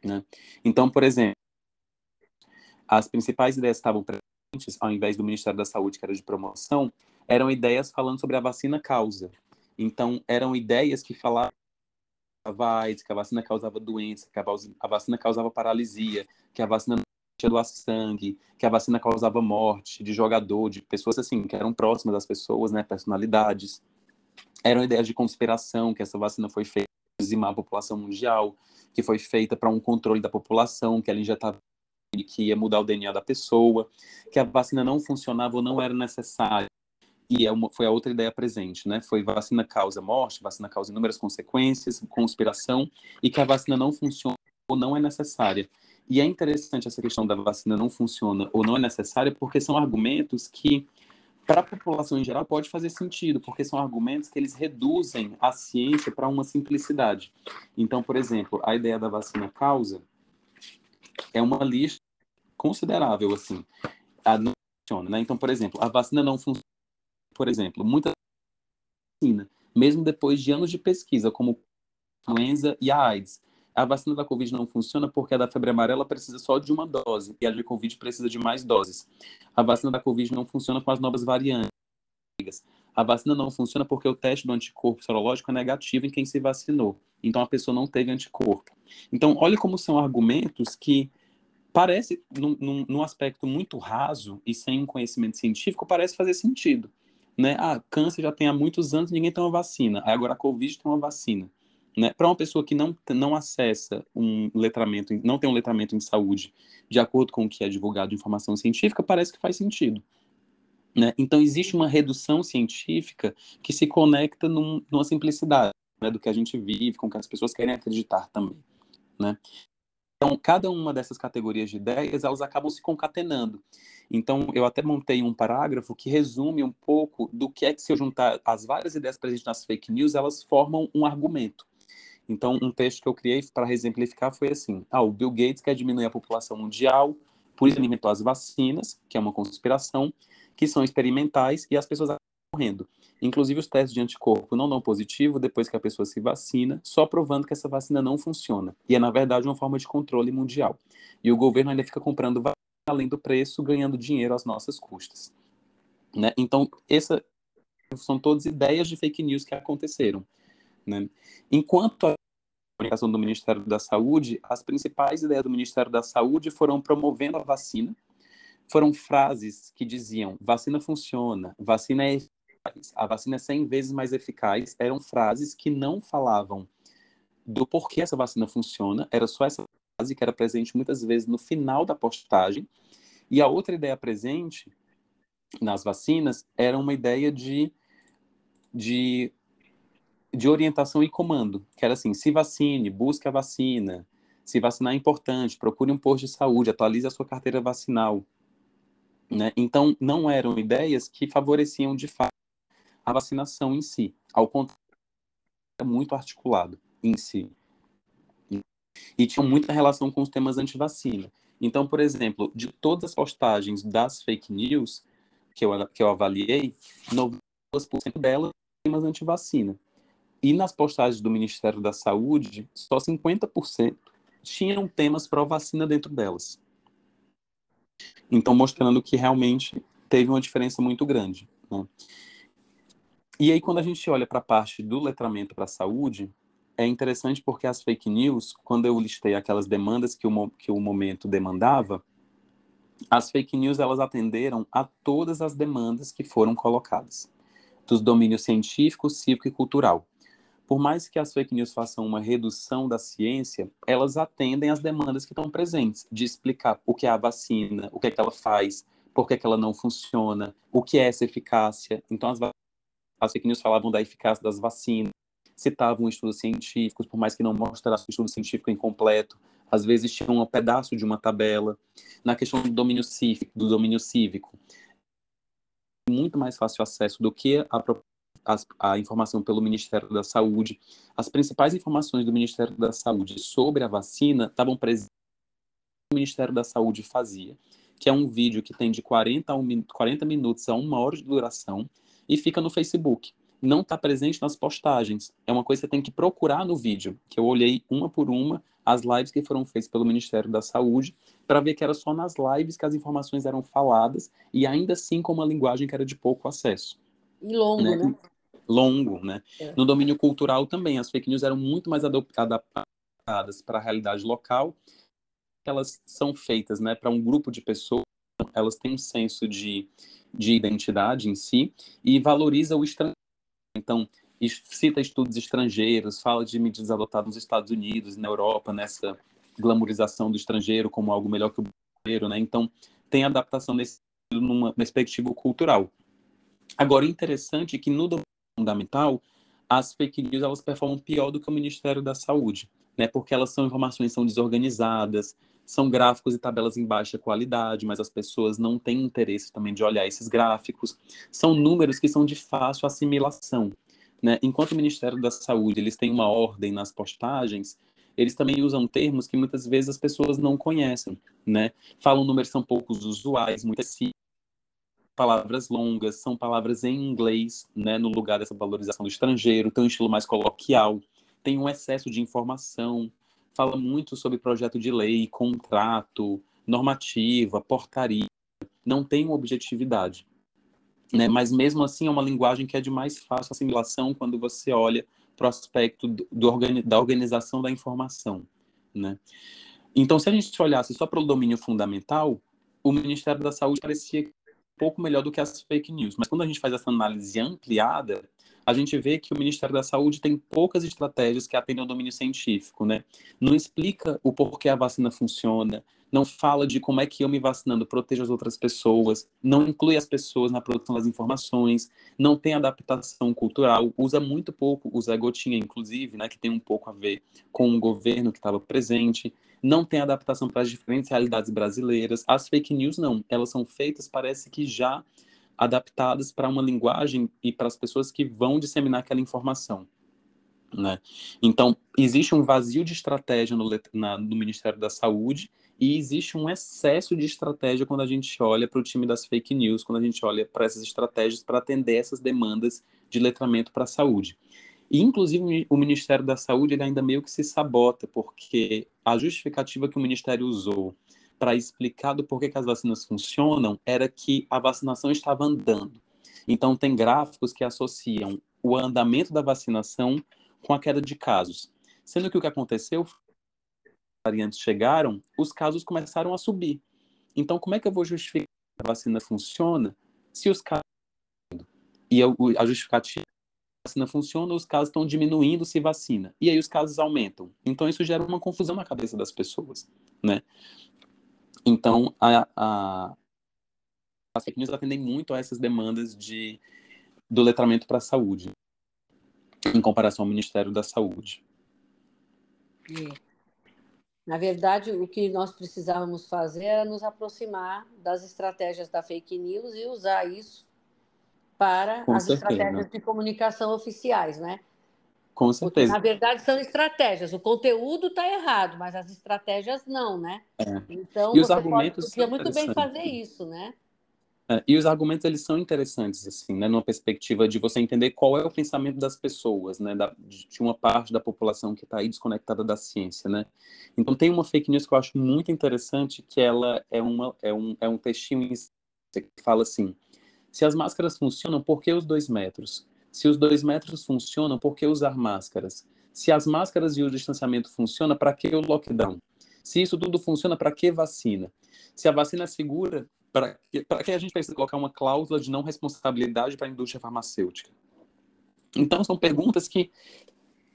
Né? Então, por exemplo, as principais ideias que estavam presentes, ao invés do Ministério da Saúde, que era de promoção, eram ideias falando sobre a vacina causa. Então, eram ideias que falavam que a vacina causava doença, que a vacina causava paralisia, que a vacina tinha doar sangue, que a vacina causava morte de jogador, de pessoas assim, que eram próximas das pessoas, né, personalidades. Eram ideias de conspiração, que essa vacina foi feita para dizimar a população mundial, que foi feita para um controle da população, que ela injetava que ia mudar o DNA da pessoa, que a vacina não funcionava ou não era necessária. E é uma, foi a outra ideia presente, né? Foi vacina causa morte, vacina causa inúmeras consequências, conspiração, e que a vacina não funciona ou não é necessária. E é interessante essa questão da vacina não funciona ou não é necessária, porque são argumentos que, para a população em geral, pode fazer sentido, porque são argumentos que eles reduzem a ciência para uma simplicidade. Então, por exemplo, a ideia da vacina causa é uma lista considerável, assim. A não funciona, né? Então, por exemplo, a vacina não funciona. Por exemplo, muita vacina, mesmo depois de anos de pesquisa, como a influenza e a AIDS, a vacina da Covid não funciona porque a da febre amarela precisa só de uma dose e a de Covid precisa de mais doses. A vacina da Covid não funciona com as novas variantes. A vacina não funciona porque o teste do anticorpo serológico é negativo em quem se vacinou. Então a pessoa não teve anticorpo. Então, olha como são argumentos que parece, num, num, num, aspecto muito raso e sem um conhecimento científico, parece fazer sentido. Né? Ah, câncer já tem há muitos anos ninguém tem uma vacina. Aí agora a Covid tem uma vacina. Né? Para uma pessoa que não, não acessa um letramento, não tem um letramento em saúde, de acordo com o que é divulgado em informação científica, parece que faz sentido. Né? Então, existe uma redução científica que se conecta num, numa simplicidade né, do que a gente vive, com que as pessoas querem acreditar também. Né? Então, cada uma dessas categorias de ideias, elas acabam se concatenando. Então, eu até montei um parágrafo que resume um pouco do que é que, se eu juntar as várias ideias presentes nas fake news, elas formam um argumento. Então, um texto que eu criei para exemplificar foi assim: ah, o Bill Gates quer diminuir a população mundial, por isso ele inventou as vacinas, que é uma conspiração, que são experimentais e as pessoas acabam morrendo. Inclusive, os testes de anticorpo não dão positivo depois que a pessoa se vacina, só provando que essa vacina não funciona. E é, na verdade, uma forma de controle mundial. E o governo ainda fica comprando vacina além do preço, ganhando dinheiro às nossas custas. Né? Então, essa são todas ideias de fake news que aconteceram. Né? Enquanto a comunicação do Ministério da Saúde, as principais ideias do Ministério da Saúde foram promovendo a vacina, foram frases que diziam vacina funciona, vacina é a vacina é 100 vezes mais eficaz, eram frases que não falavam do porquê essa vacina funciona, era só essa frase que era presente muitas vezes no final da postagem. E a outra ideia presente nas vacinas era uma ideia de, de, de orientação e comando, que era assim, se vacine, busque a vacina, se vacinar é importante, procure um posto de saúde, atualize a sua carteira vacinal. Né? Então, não eram ideias que favoreciam de fato a vacinação em si. Ao contrário, é muito articulado em si. E tinha muita relação com os temas anti-vacina. Então, por exemplo, de todas as postagens das fake news que eu, que eu avaliei, 92% delas temas anti-vacina. E nas postagens do Ministério da Saúde, só 50% tinham temas pró-vacina dentro delas. Então, mostrando que realmente teve uma diferença muito grande. Né? E aí, quando a gente olha para a parte do letramento para a saúde, é interessante porque as fake news, quando eu listei aquelas demandas que o, que o momento demandava, as fake news elas atenderam a todas as demandas que foram colocadas, dos domínios científico, cívico e cultural. Por mais que as fake news façam uma redução da ciência, elas atendem às demandas que estão presentes, de explicar o que é a vacina, o que é que ela faz, por que, é que ela não funciona, o que é essa eficácia. Então, as as fake news falavam da eficácia das vacinas, citavam estudos científicos, por mais que não mostrasse o estudo científico incompleto, às vezes tinham um pedaço de uma tabela. Na questão do domínio cívico, do domínio cívico muito mais fácil acesso do que a, a, a informação pelo Ministério da Saúde. As principais informações do Ministério da Saúde sobre a vacina estavam presentes o Ministério da Saúde fazia. que é um vídeo que tem de 40, a um, 40 minutos a uma hora de duração e fica no Facebook. Não está presente nas postagens. É uma coisa que você tem que procurar no vídeo, que eu olhei uma por uma as lives que foram feitas pelo Ministério da Saúde para ver que era só nas lives que as informações eram faladas e ainda assim com uma linguagem que era de pouco acesso. E longo, né? né? Longo, né? É. No domínio cultural também, as fake news eram muito mais adaptadas para a realidade local elas são feitas né, para um grupo de pessoas, elas têm um senso de, de identidade em si e valoriza o estrangeiro. Então, cita estudos estrangeiros, fala de medidas adotadas nos Estados Unidos, na Europa, nessa glamorização do estrangeiro como algo melhor que o brasileiro, né? Então, tem adaptação nesse numa perspectiva cultural. Agora, interessante que no domínio fundamental, as fake news elas performam pior do que o Ministério da Saúde, né? Porque elas são informações são desorganizadas, são gráficos e tabelas em baixa qualidade, mas as pessoas não têm interesse também de olhar esses gráficos. São números que são de fácil assimilação. Né? Enquanto o Ministério da Saúde eles têm uma ordem nas postagens, eles também usam termos que muitas vezes as pessoas não conhecem. Né? Falam números são poucos usuais, muitas palavras longas, são palavras em inglês, né, no lugar dessa valorização do estrangeiro, tem um estilo mais coloquial, tem um excesso de informação, fala muito sobre projeto de lei, contrato, normativa, portaria, não tem uma objetividade. Né? Mas mesmo assim é uma linguagem que é de mais fácil assimilação quando você olha para o aspecto do, do organi da organização da informação. Né? Então, se a gente olhasse só para o domínio fundamental, o Ministério da Saúde parecia um pouco melhor do que as fake news. Mas quando a gente faz essa análise ampliada, a gente vê que o Ministério da Saúde tem poucas estratégias que atendem ao domínio científico, né? Não explica o porquê a vacina funciona, não fala de como é que eu me vacinando protejo as outras pessoas, não inclui as pessoas na produção das informações, não tem adaptação cultural, usa muito pouco Zé Gotinha, inclusive, né, que tem um pouco a ver com o governo que estava presente, não tem adaptação para as diferentes realidades brasileiras. As fake news não, elas são feitas, parece que já adaptadas para uma linguagem e para as pessoas que vão disseminar aquela informação. Né? Então, existe um vazio de estratégia no, na, no Ministério da Saúde e existe um excesso de estratégia quando a gente olha para o time das fake news, quando a gente olha para essas estratégias para atender essas demandas de letramento para a saúde. E, inclusive, o Ministério da Saúde ainda meio que se sabota, porque a justificativa que o Ministério usou para explicar do porquê que as vacinas funcionam era que a vacinação estava andando. Então, tem gráficos que associam o andamento da vacinação com a queda de casos. Sendo que o que aconteceu, variantes chegaram, os casos começaram a subir. Então, como é que eu vou justificar que a vacina funciona se os casos. E a justificativa a vacina funciona, os casos estão diminuindo se vacina. E aí os casos aumentam. Então, isso gera uma confusão na cabeça das pessoas, né? Então, a, a, as fake news atendem muito a essas demandas de, do letramento para a saúde, em comparação ao Ministério da Saúde. É. Na verdade, o que nós precisávamos fazer era nos aproximar das estratégias da fake news e usar isso para Com as certeza. estratégias de comunicação oficiais, né? Com certeza. Porque, na verdade, são estratégias. O conteúdo está errado, mas as estratégias não, né? É. Então, e os argumentos podia muito bem fazer isso, né? É, e os argumentos eles são interessantes assim, né, numa perspectiva de você entender qual é o pensamento das pessoas, né, da, de uma parte da população que está aí desconectada da ciência, né. Então tem uma fake news que eu acho muito interessante que ela é uma é um é um textinho que fala assim: se as máscaras funcionam, por que os dois metros? Se os dois metros funcionam, por que usar máscaras? Se as máscaras e o distanciamento funcionam, para que o lockdown? Se isso tudo funciona, para que vacina? Se a vacina é segura, para que, que a gente precisa colocar uma cláusula de não responsabilidade para a indústria farmacêutica? Então, são perguntas que,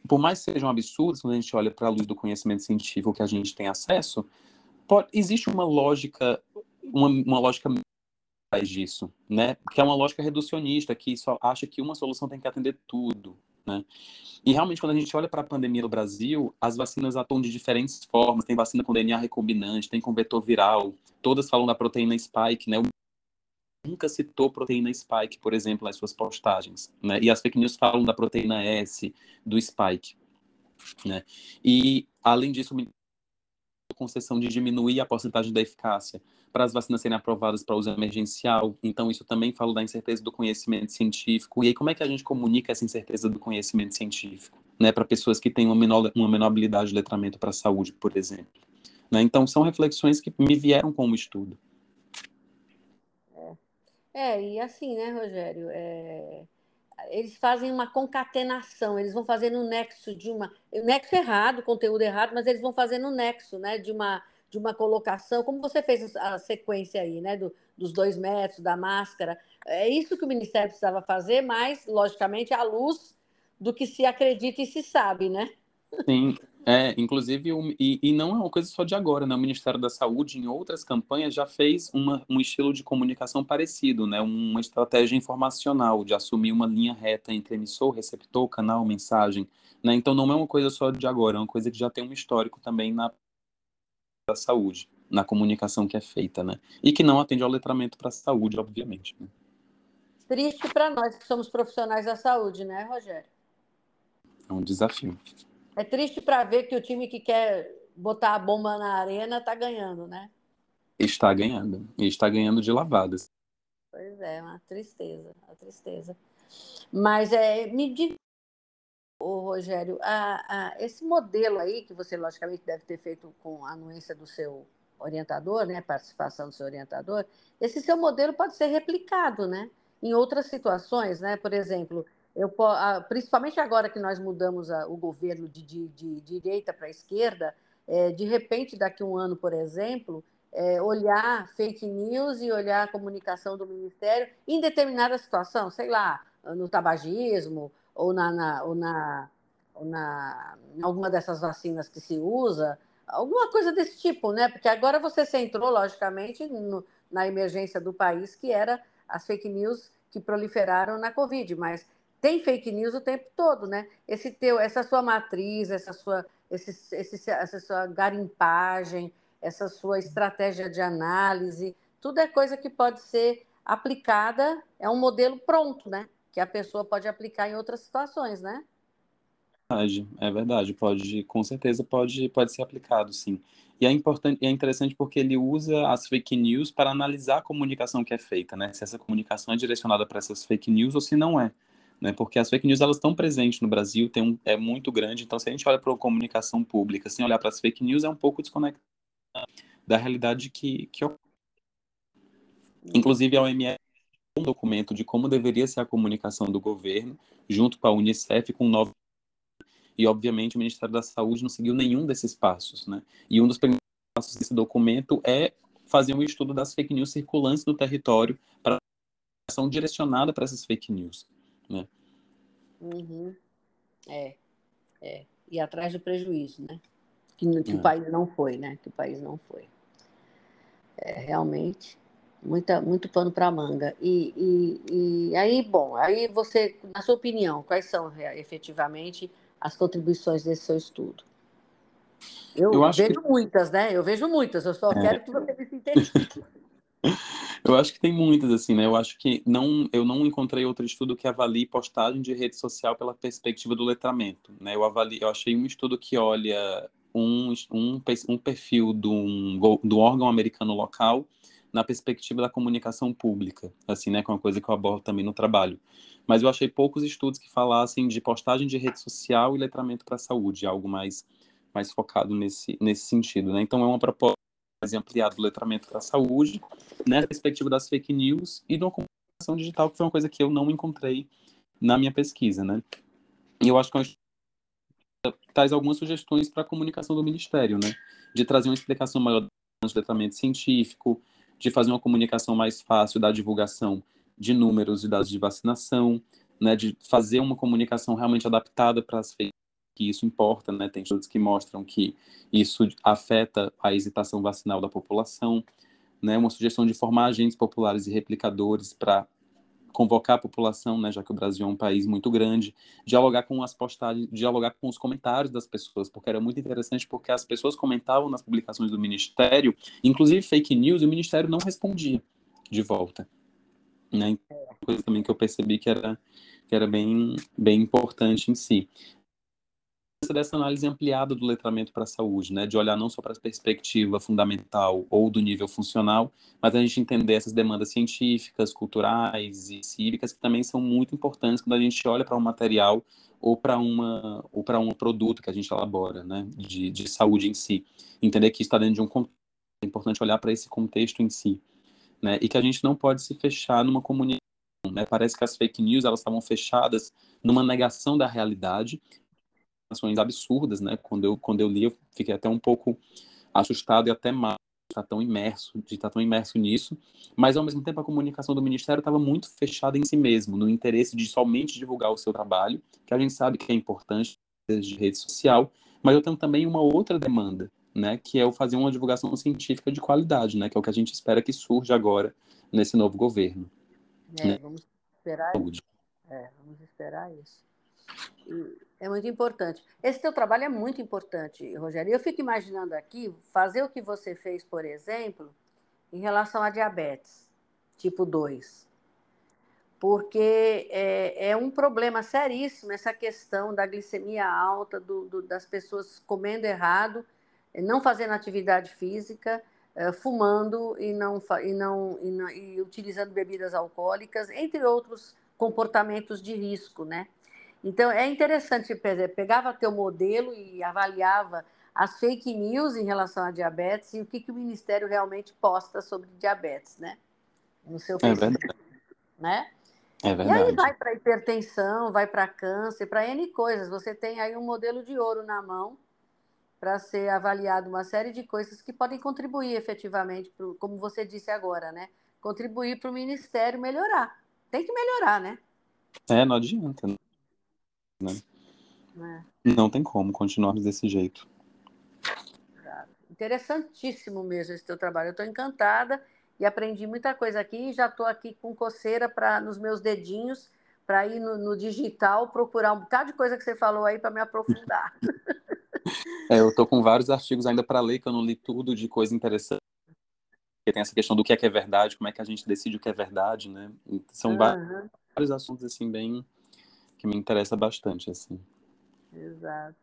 por mais que sejam absurdas, quando a gente olha para a luz do conhecimento científico que a gente tem acesso, pode, existe uma lógica, uma, uma lógica disso, né? Que é uma lógica reducionista, que só acha que uma solução tem que atender tudo, né? E realmente, quando a gente olha para a pandemia no Brasil, as vacinas atuam de diferentes formas. Tem vacina com DNA recombinante, tem com vetor viral, todas falam da proteína spike, né? nunca citou proteína spike, por exemplo, nas suas postagens, né? E as fake news falam da proteína S, do spike, né? E, além disso, concessão de diminuir a porcentagem da eficácia para as vacinas serem aprovadas para uso emergencial. Então, isso também fala da incerteza do conhecimento científico. E aí, como é que a gente comunica essa incerteza do conhecimento científico? Né, para pessoas que têm uma menor, uma menor habilidade de letramento para a saúde, por exemplo. Né? Então, são reflexões que me vieram como estudo. É, é e assim, né, Rogério? É eles fazem uma concatenação, eles vão fazer no nexo de uma. Nexo errado, conteúdo errado, mas eles vão fazer no nexo, né? De uma, de uma colocação, como você fez a sequência aí, né? Do, dos dois metros, da máscara. É isso que o Ministério precisava fazer, mas, logicamente, à luz do que se acredita e se sabe, né? Sim, é, inclusive, e, e, não é uma coisa só de agora, né? O Ministério da Saúde, em outras campanhas, já fez uma, um estilo de comunicação parecido, né? Uma estratégia informacional, de assumir uma linha reta entre emissor, receptor, canal, mensagem, né? Então, não é uma coisa só de agora, é uma coisa que já tem um histórico também na da saúde, na comunicação que é feita, né? E que não atende ao letramento para a saúde, obviamente. Né? Triste para nós que somos profissionais da saúde, né, Rogério? É um desafio. É triste para ver que o time que quer botar a bomba na arena está ganhando, né? Está ganhando. E está ganhando de lavadas. Pois é, uma tristeza, uma tristeza. Mas é, me diga, ô, Rogério, a, a, esse modelo aí, que você logicamente deve ter feito com a anuência do seu orientador, né, participação do seu orientador, esse seu modelo pode ser replicado, né, em outras situações, né, por exemplo, eu, principalmente agora que nós mudamos o governo de, de, de direita para a esquerda, é, de repente, daqui a um ano, por exemplo, é, olhar fake news e olhar a comunicação do Ministério em determinada situação, sei lá, no tabagismo ou na, na, ou na, ou na alguma dessas vacinas que se usa, alguma coisa desse tipo, né? Porque agora você centrou, logicamente, no, na emergência do país, que era as fake news que proliferaram na Covid, mas tem fake news o tempo todo, né? Esse teu, essa sua matriz, essa sua, esse, esse, essa sua garimpagem, essa sua estratégia de análise, tudo é coisa que pode ser aplicada, é um modelo pronto, né? Que a pessoa pode aplicar em outras situações, né? Verdade, é verdade, pode, com certeza pode, pode ser aplicado, sim. E é importante, é interessante porque ele usa as fake news para analisar a comunicação que é feita, né? Se essa comunicação é direcionada para essas fake news ou se não é né? Porque as fake news elas estão presentes no Brasil, tem um, é muito grande. Então, se a gente olha para a comunicação pública, sem olhar para as fake news, é um pouco desconectado da realidade que, que Inclusive, a OMS um documento de como deveria ser a comunicação do governo, junto com a Unicef, com nove e obviamente o Ministério da Saúde não seguiu nenhum desses passos, né? E um dos primeiros passos desse documento é fazer um estudo das fake news circulantes no território para ação direcionada para essas fake news né? Uhum. É, é. E atrás do prejuízo, né? Que, que é. o país não foi, né? Que o país não foi. É, realmente, muita, muito pano para manga. E, e, e aí, bom, aí você, na sua opinião, quais são efetivamente as contribuições desse seu estudo? Eu, eu vejo que... muitas, né? Eu vejo muitas, eu só é. quero que você me sintetize. Eu acho que tem muitas, assim, né? Eu acho que não, eu não encontrei outro estudo que avalie postagem de rede social pela perspectiva do letramento, né? Eu, avali, eu achei um estudo que olha um, um, um perfil do, um, do órgão americano local na perspectiva da comunicação pública, assim, né? Que é uma coisa que eu abordo também no trabalho. Mas eu achei poucos estudos que falassem de postagem de rede social e letramento para a saúde, algo mais, mais focado nesse, nesse sentido, né? Então é uma proposta mais ampliado do letramento para a saúde, né, perspectiva das fake news e da comunicação digital, que foi uma coisa que eu não encontrei na minha pesquisa, né? E eu acho que é traz algumas sugestões para a comunicação do Ministério, né? De trazer uma explicação maior do letramento científico, de fazer uma comunicação mais fácil da divulgação de números e dados de vacinação, né? De fazer uma comunicação realmente adaptada para as fake que isso importa, né? Tem estudos que mostram que isso afeta a hesitação vacinal da população, né? Uma sugestão de formar agentes populares e replicadores para convocar a população, né, já que o Brasil é um país muito grande, dialogar com as postagens, dialogar com os comentários das pessoas, porque era muito interessante porque as pessoas comentavam nas publicações do ministério, inclusive fake news, e o ministério não respondia de volta, né? Então, coisa também que eu percebi que era que era bem bem importante em si importância dessa análise ampliada do letramento para a saúde, né? De olhar não só para a perspectiva fundamental ou do nível funcional, mas a gente entender essas demandas científicas, culturais e cívicas que também são muito importantes quando a gente olha para um material ou para uma ou para um produto que a gente elabora, né? De, de saúde em si, entender que está dentro de um contexto. É importante olhar para esse contexto em si, né? E que a gente não pode se fechar numa comunidade né? Parece que as fake news elas estavam fechadas numa negação da realidade, ações absurdas, né? Quando eu quando eu li, eu fiquei até um pouco assustado e até mal de estar tão imerso, de estar tão imerso nisso, mas ao mesmo tempo a comunicação do ministério estava muito fechada em si mesmo, no interesse de somente divulgar o seu trabalho, que a gente sabe que é importante de rede social, mas eu tenho também uma outra demanda, né, que é o fazer uma divulgação científica de qualidade, né, que é o que a gente espera que surja agora nesse novo governo. É, né? Vamos esperar isso. É, vamos esperar isso. É muito importante. Esse teu trabalho é muito importante, Rogério. Eu fico imaginando aqui fazer o que você fez, por exemplo, em relação à diabetes, tipo 2. Porque é, é um problema seríssimo essa questão da glicemia alta, do, do, das pessoas comendo errado, não fazendo atividade física, eh, fumando e não, e, não, e não e utilizando bebidas alcoólicas, entre outros comportamentos de risco, né? Então é interessante, pegava teu modelo e avaliava as fake news em relação à diabetes e o que, que o Ministério realmente posta sobre diabetes, né? No seu Facebook, é verdade. né? É verdade. E aí vai para hipertensão, vai para câncer, para N coisas. Você tem aí um modelo de ouro na mão para ser avaliado uma série de coisas que podem contribuir efetivamente, pro, como você disse agora, né? Contribuir para o Ministério melhorar. Tem que melhorar, né? É, não adianta. Né? É. Não tem como continuarmos desse jeito. Interessantíssimo mesmo esse teu trabalho. Eu estou encantada e aprendi muita coisa aqui. Já estou aqui com coceira para nos meus dedinhos para ir no, no, digital procurar um bocado de coisa que você falou aí para me aprofundar. É, eu estou com vários artigos ainda para ler, que eu não li tudo de coisa interessante. Porque tem essa questão do que é que é verdade, como é que a gente decide o que é verdade, né? São uhum. vários assuntos, assim, bem... que me interessa bastante, assim. Exato.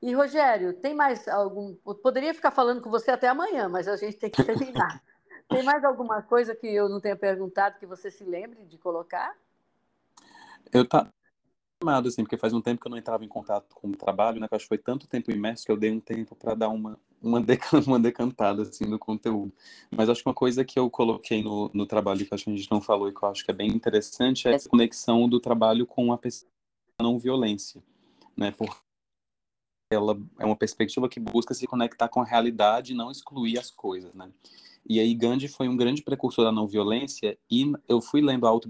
E, Rogério, tem mais algum... Eu poderia ficar falando com você até amanhã, mas a gente tem que terminar. tem mais alguma coisa que eu não tenha perguntado que você se lembre de colocar? Eu tá animado, assim, porque faz um tempo que eu não entrava em contato com o trabalho, né? Que acho que foi tanto tempo imerso que eu dei um tempo para dar uma, uma, uma decantada, assim, no conteúdo. Mas acho que uma coisa que eu coloquei no, no trabalho que que a gente não falou e que eu acho que é bem interessante é essa conexão do trabalho com a não violência, né? Porque ela é uma perspectiva que busca se conectar com a realidade e não excluir as coisas, né? E aí Gandhi foi um grande precursor da não violência e eu fui lendo a auto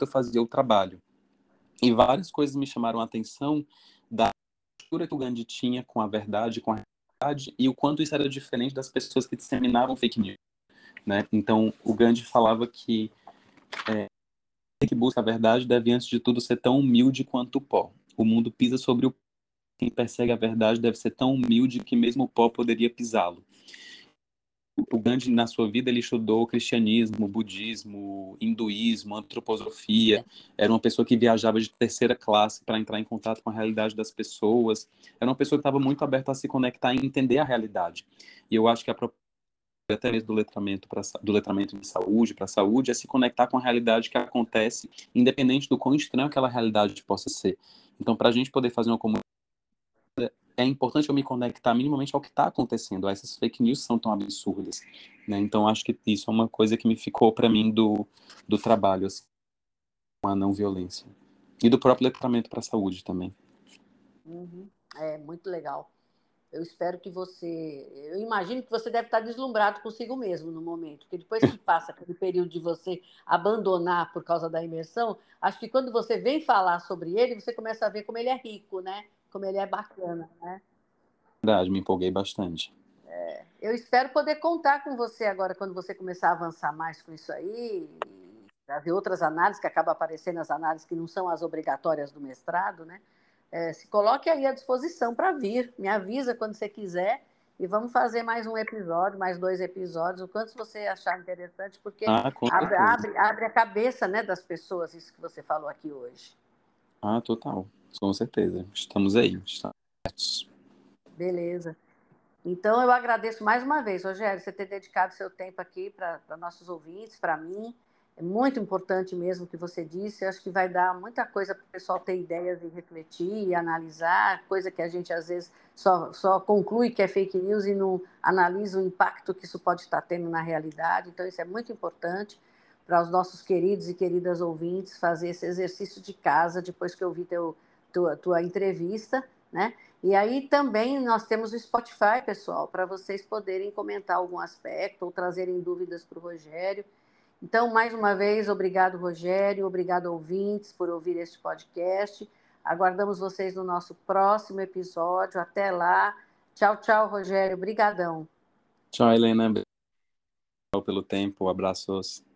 eu fazia o trabalho e várias coisas me chamaram a atenção da postura que o Gandhi tinha com a verdade, com a realidade, e o quanto isso era diferente das pessoas que disseminavam fake news. Né? Então, o Gandhi falava que é, que busca a verdade deve, antes de tudo, ser tão humilde quanto o pó. O mundo pisa sobre o quem persegue a verdade deve ser tão humilde que mesmo o pó poderia pisá-lo o Gandhi, na sua vida, ele estudou cristianismo, budismo, hinduísmo, antroposofia. Era uma pessoa que viajava de terceira classe para entrar em contato com a realidade das pessoas. Era uma pessoa que estava muito aberta a se conectar e entender a realidade. E eu acho que a proposta até mesmo do letramento, pra, do letramento de saúde para a saúde é se conectar com a realidade que acontece, independente do quão estranho aquela realidade possa ser. Então, para a gente poder fazer uma comunidade é importante eu me conectar minimamente ao que está acontecendo. Essas fake news são tão absurdas, né? Então acho que isso é uma coisa que me ficou para mim do, do trabalho, assim, a não violência e do próprio letramento para a saúde também. Uhum. É muito legal. Eu espero que você. Eu imagino que você deve estar deslumbrado consigo mesmo no momento, porque depois que passa aquele período de você abandonar por causa da imersão, acho que quando você vem falar sobre ele, você começa a ver como ele é rico, né? Como ele é bacana, né? Verdade, me empolguei bastante. É, eu espero poder contar com você agora quando você começar a avançar mais com isso aí, trazer outras análises que acabam aparecendo as análises que não são as obrigatórias do mestrado, né? É, se coloque aí à disposição para vir, me avisa quando você quiser e vamos fazer mais um episódio, mais dois episódios, o quanto você achar interessante, porque ah, abre, abre, abre, a cabeça né, das pessoas, isso que você falou aqui hoje. Ah, total. Com certeza. Estamos aí. Estamos Beleza. Então, eu agradeço mais uma vez, Rogério, você ter dedicado seu tempo aqui para nossos ouvintes, para mim. É muito importante mesmo o que você disse. Eu acho que vai dar muita coisa para o pessoal ter ideias e refletir e analisar, coisa que a gente às vezes só, só conclui que é fake news e não analisa o impacto que isso pode estar tendo na realidade. Então, isso é muito importante para os nossos queridos e queridas ouvintes fazer esse exercício de casa depois que eu vi teu, tua, tua entrevista, né? E aí também nós temos o Spotify, pessoal, para vocês poderem comentar algum aspecto ou trazerem dúvidas para o Rogério. Então, mais uma vez, obrigado, Rogério, obrigado, ouvintes, por ouvir este podcast. Aguardamos vocês no nosso próximo episódio. Até lá. Tchau, tchau, Rogério. Obrigadão. Tchau, Helena. Obrigado pelo tempo. Abraços.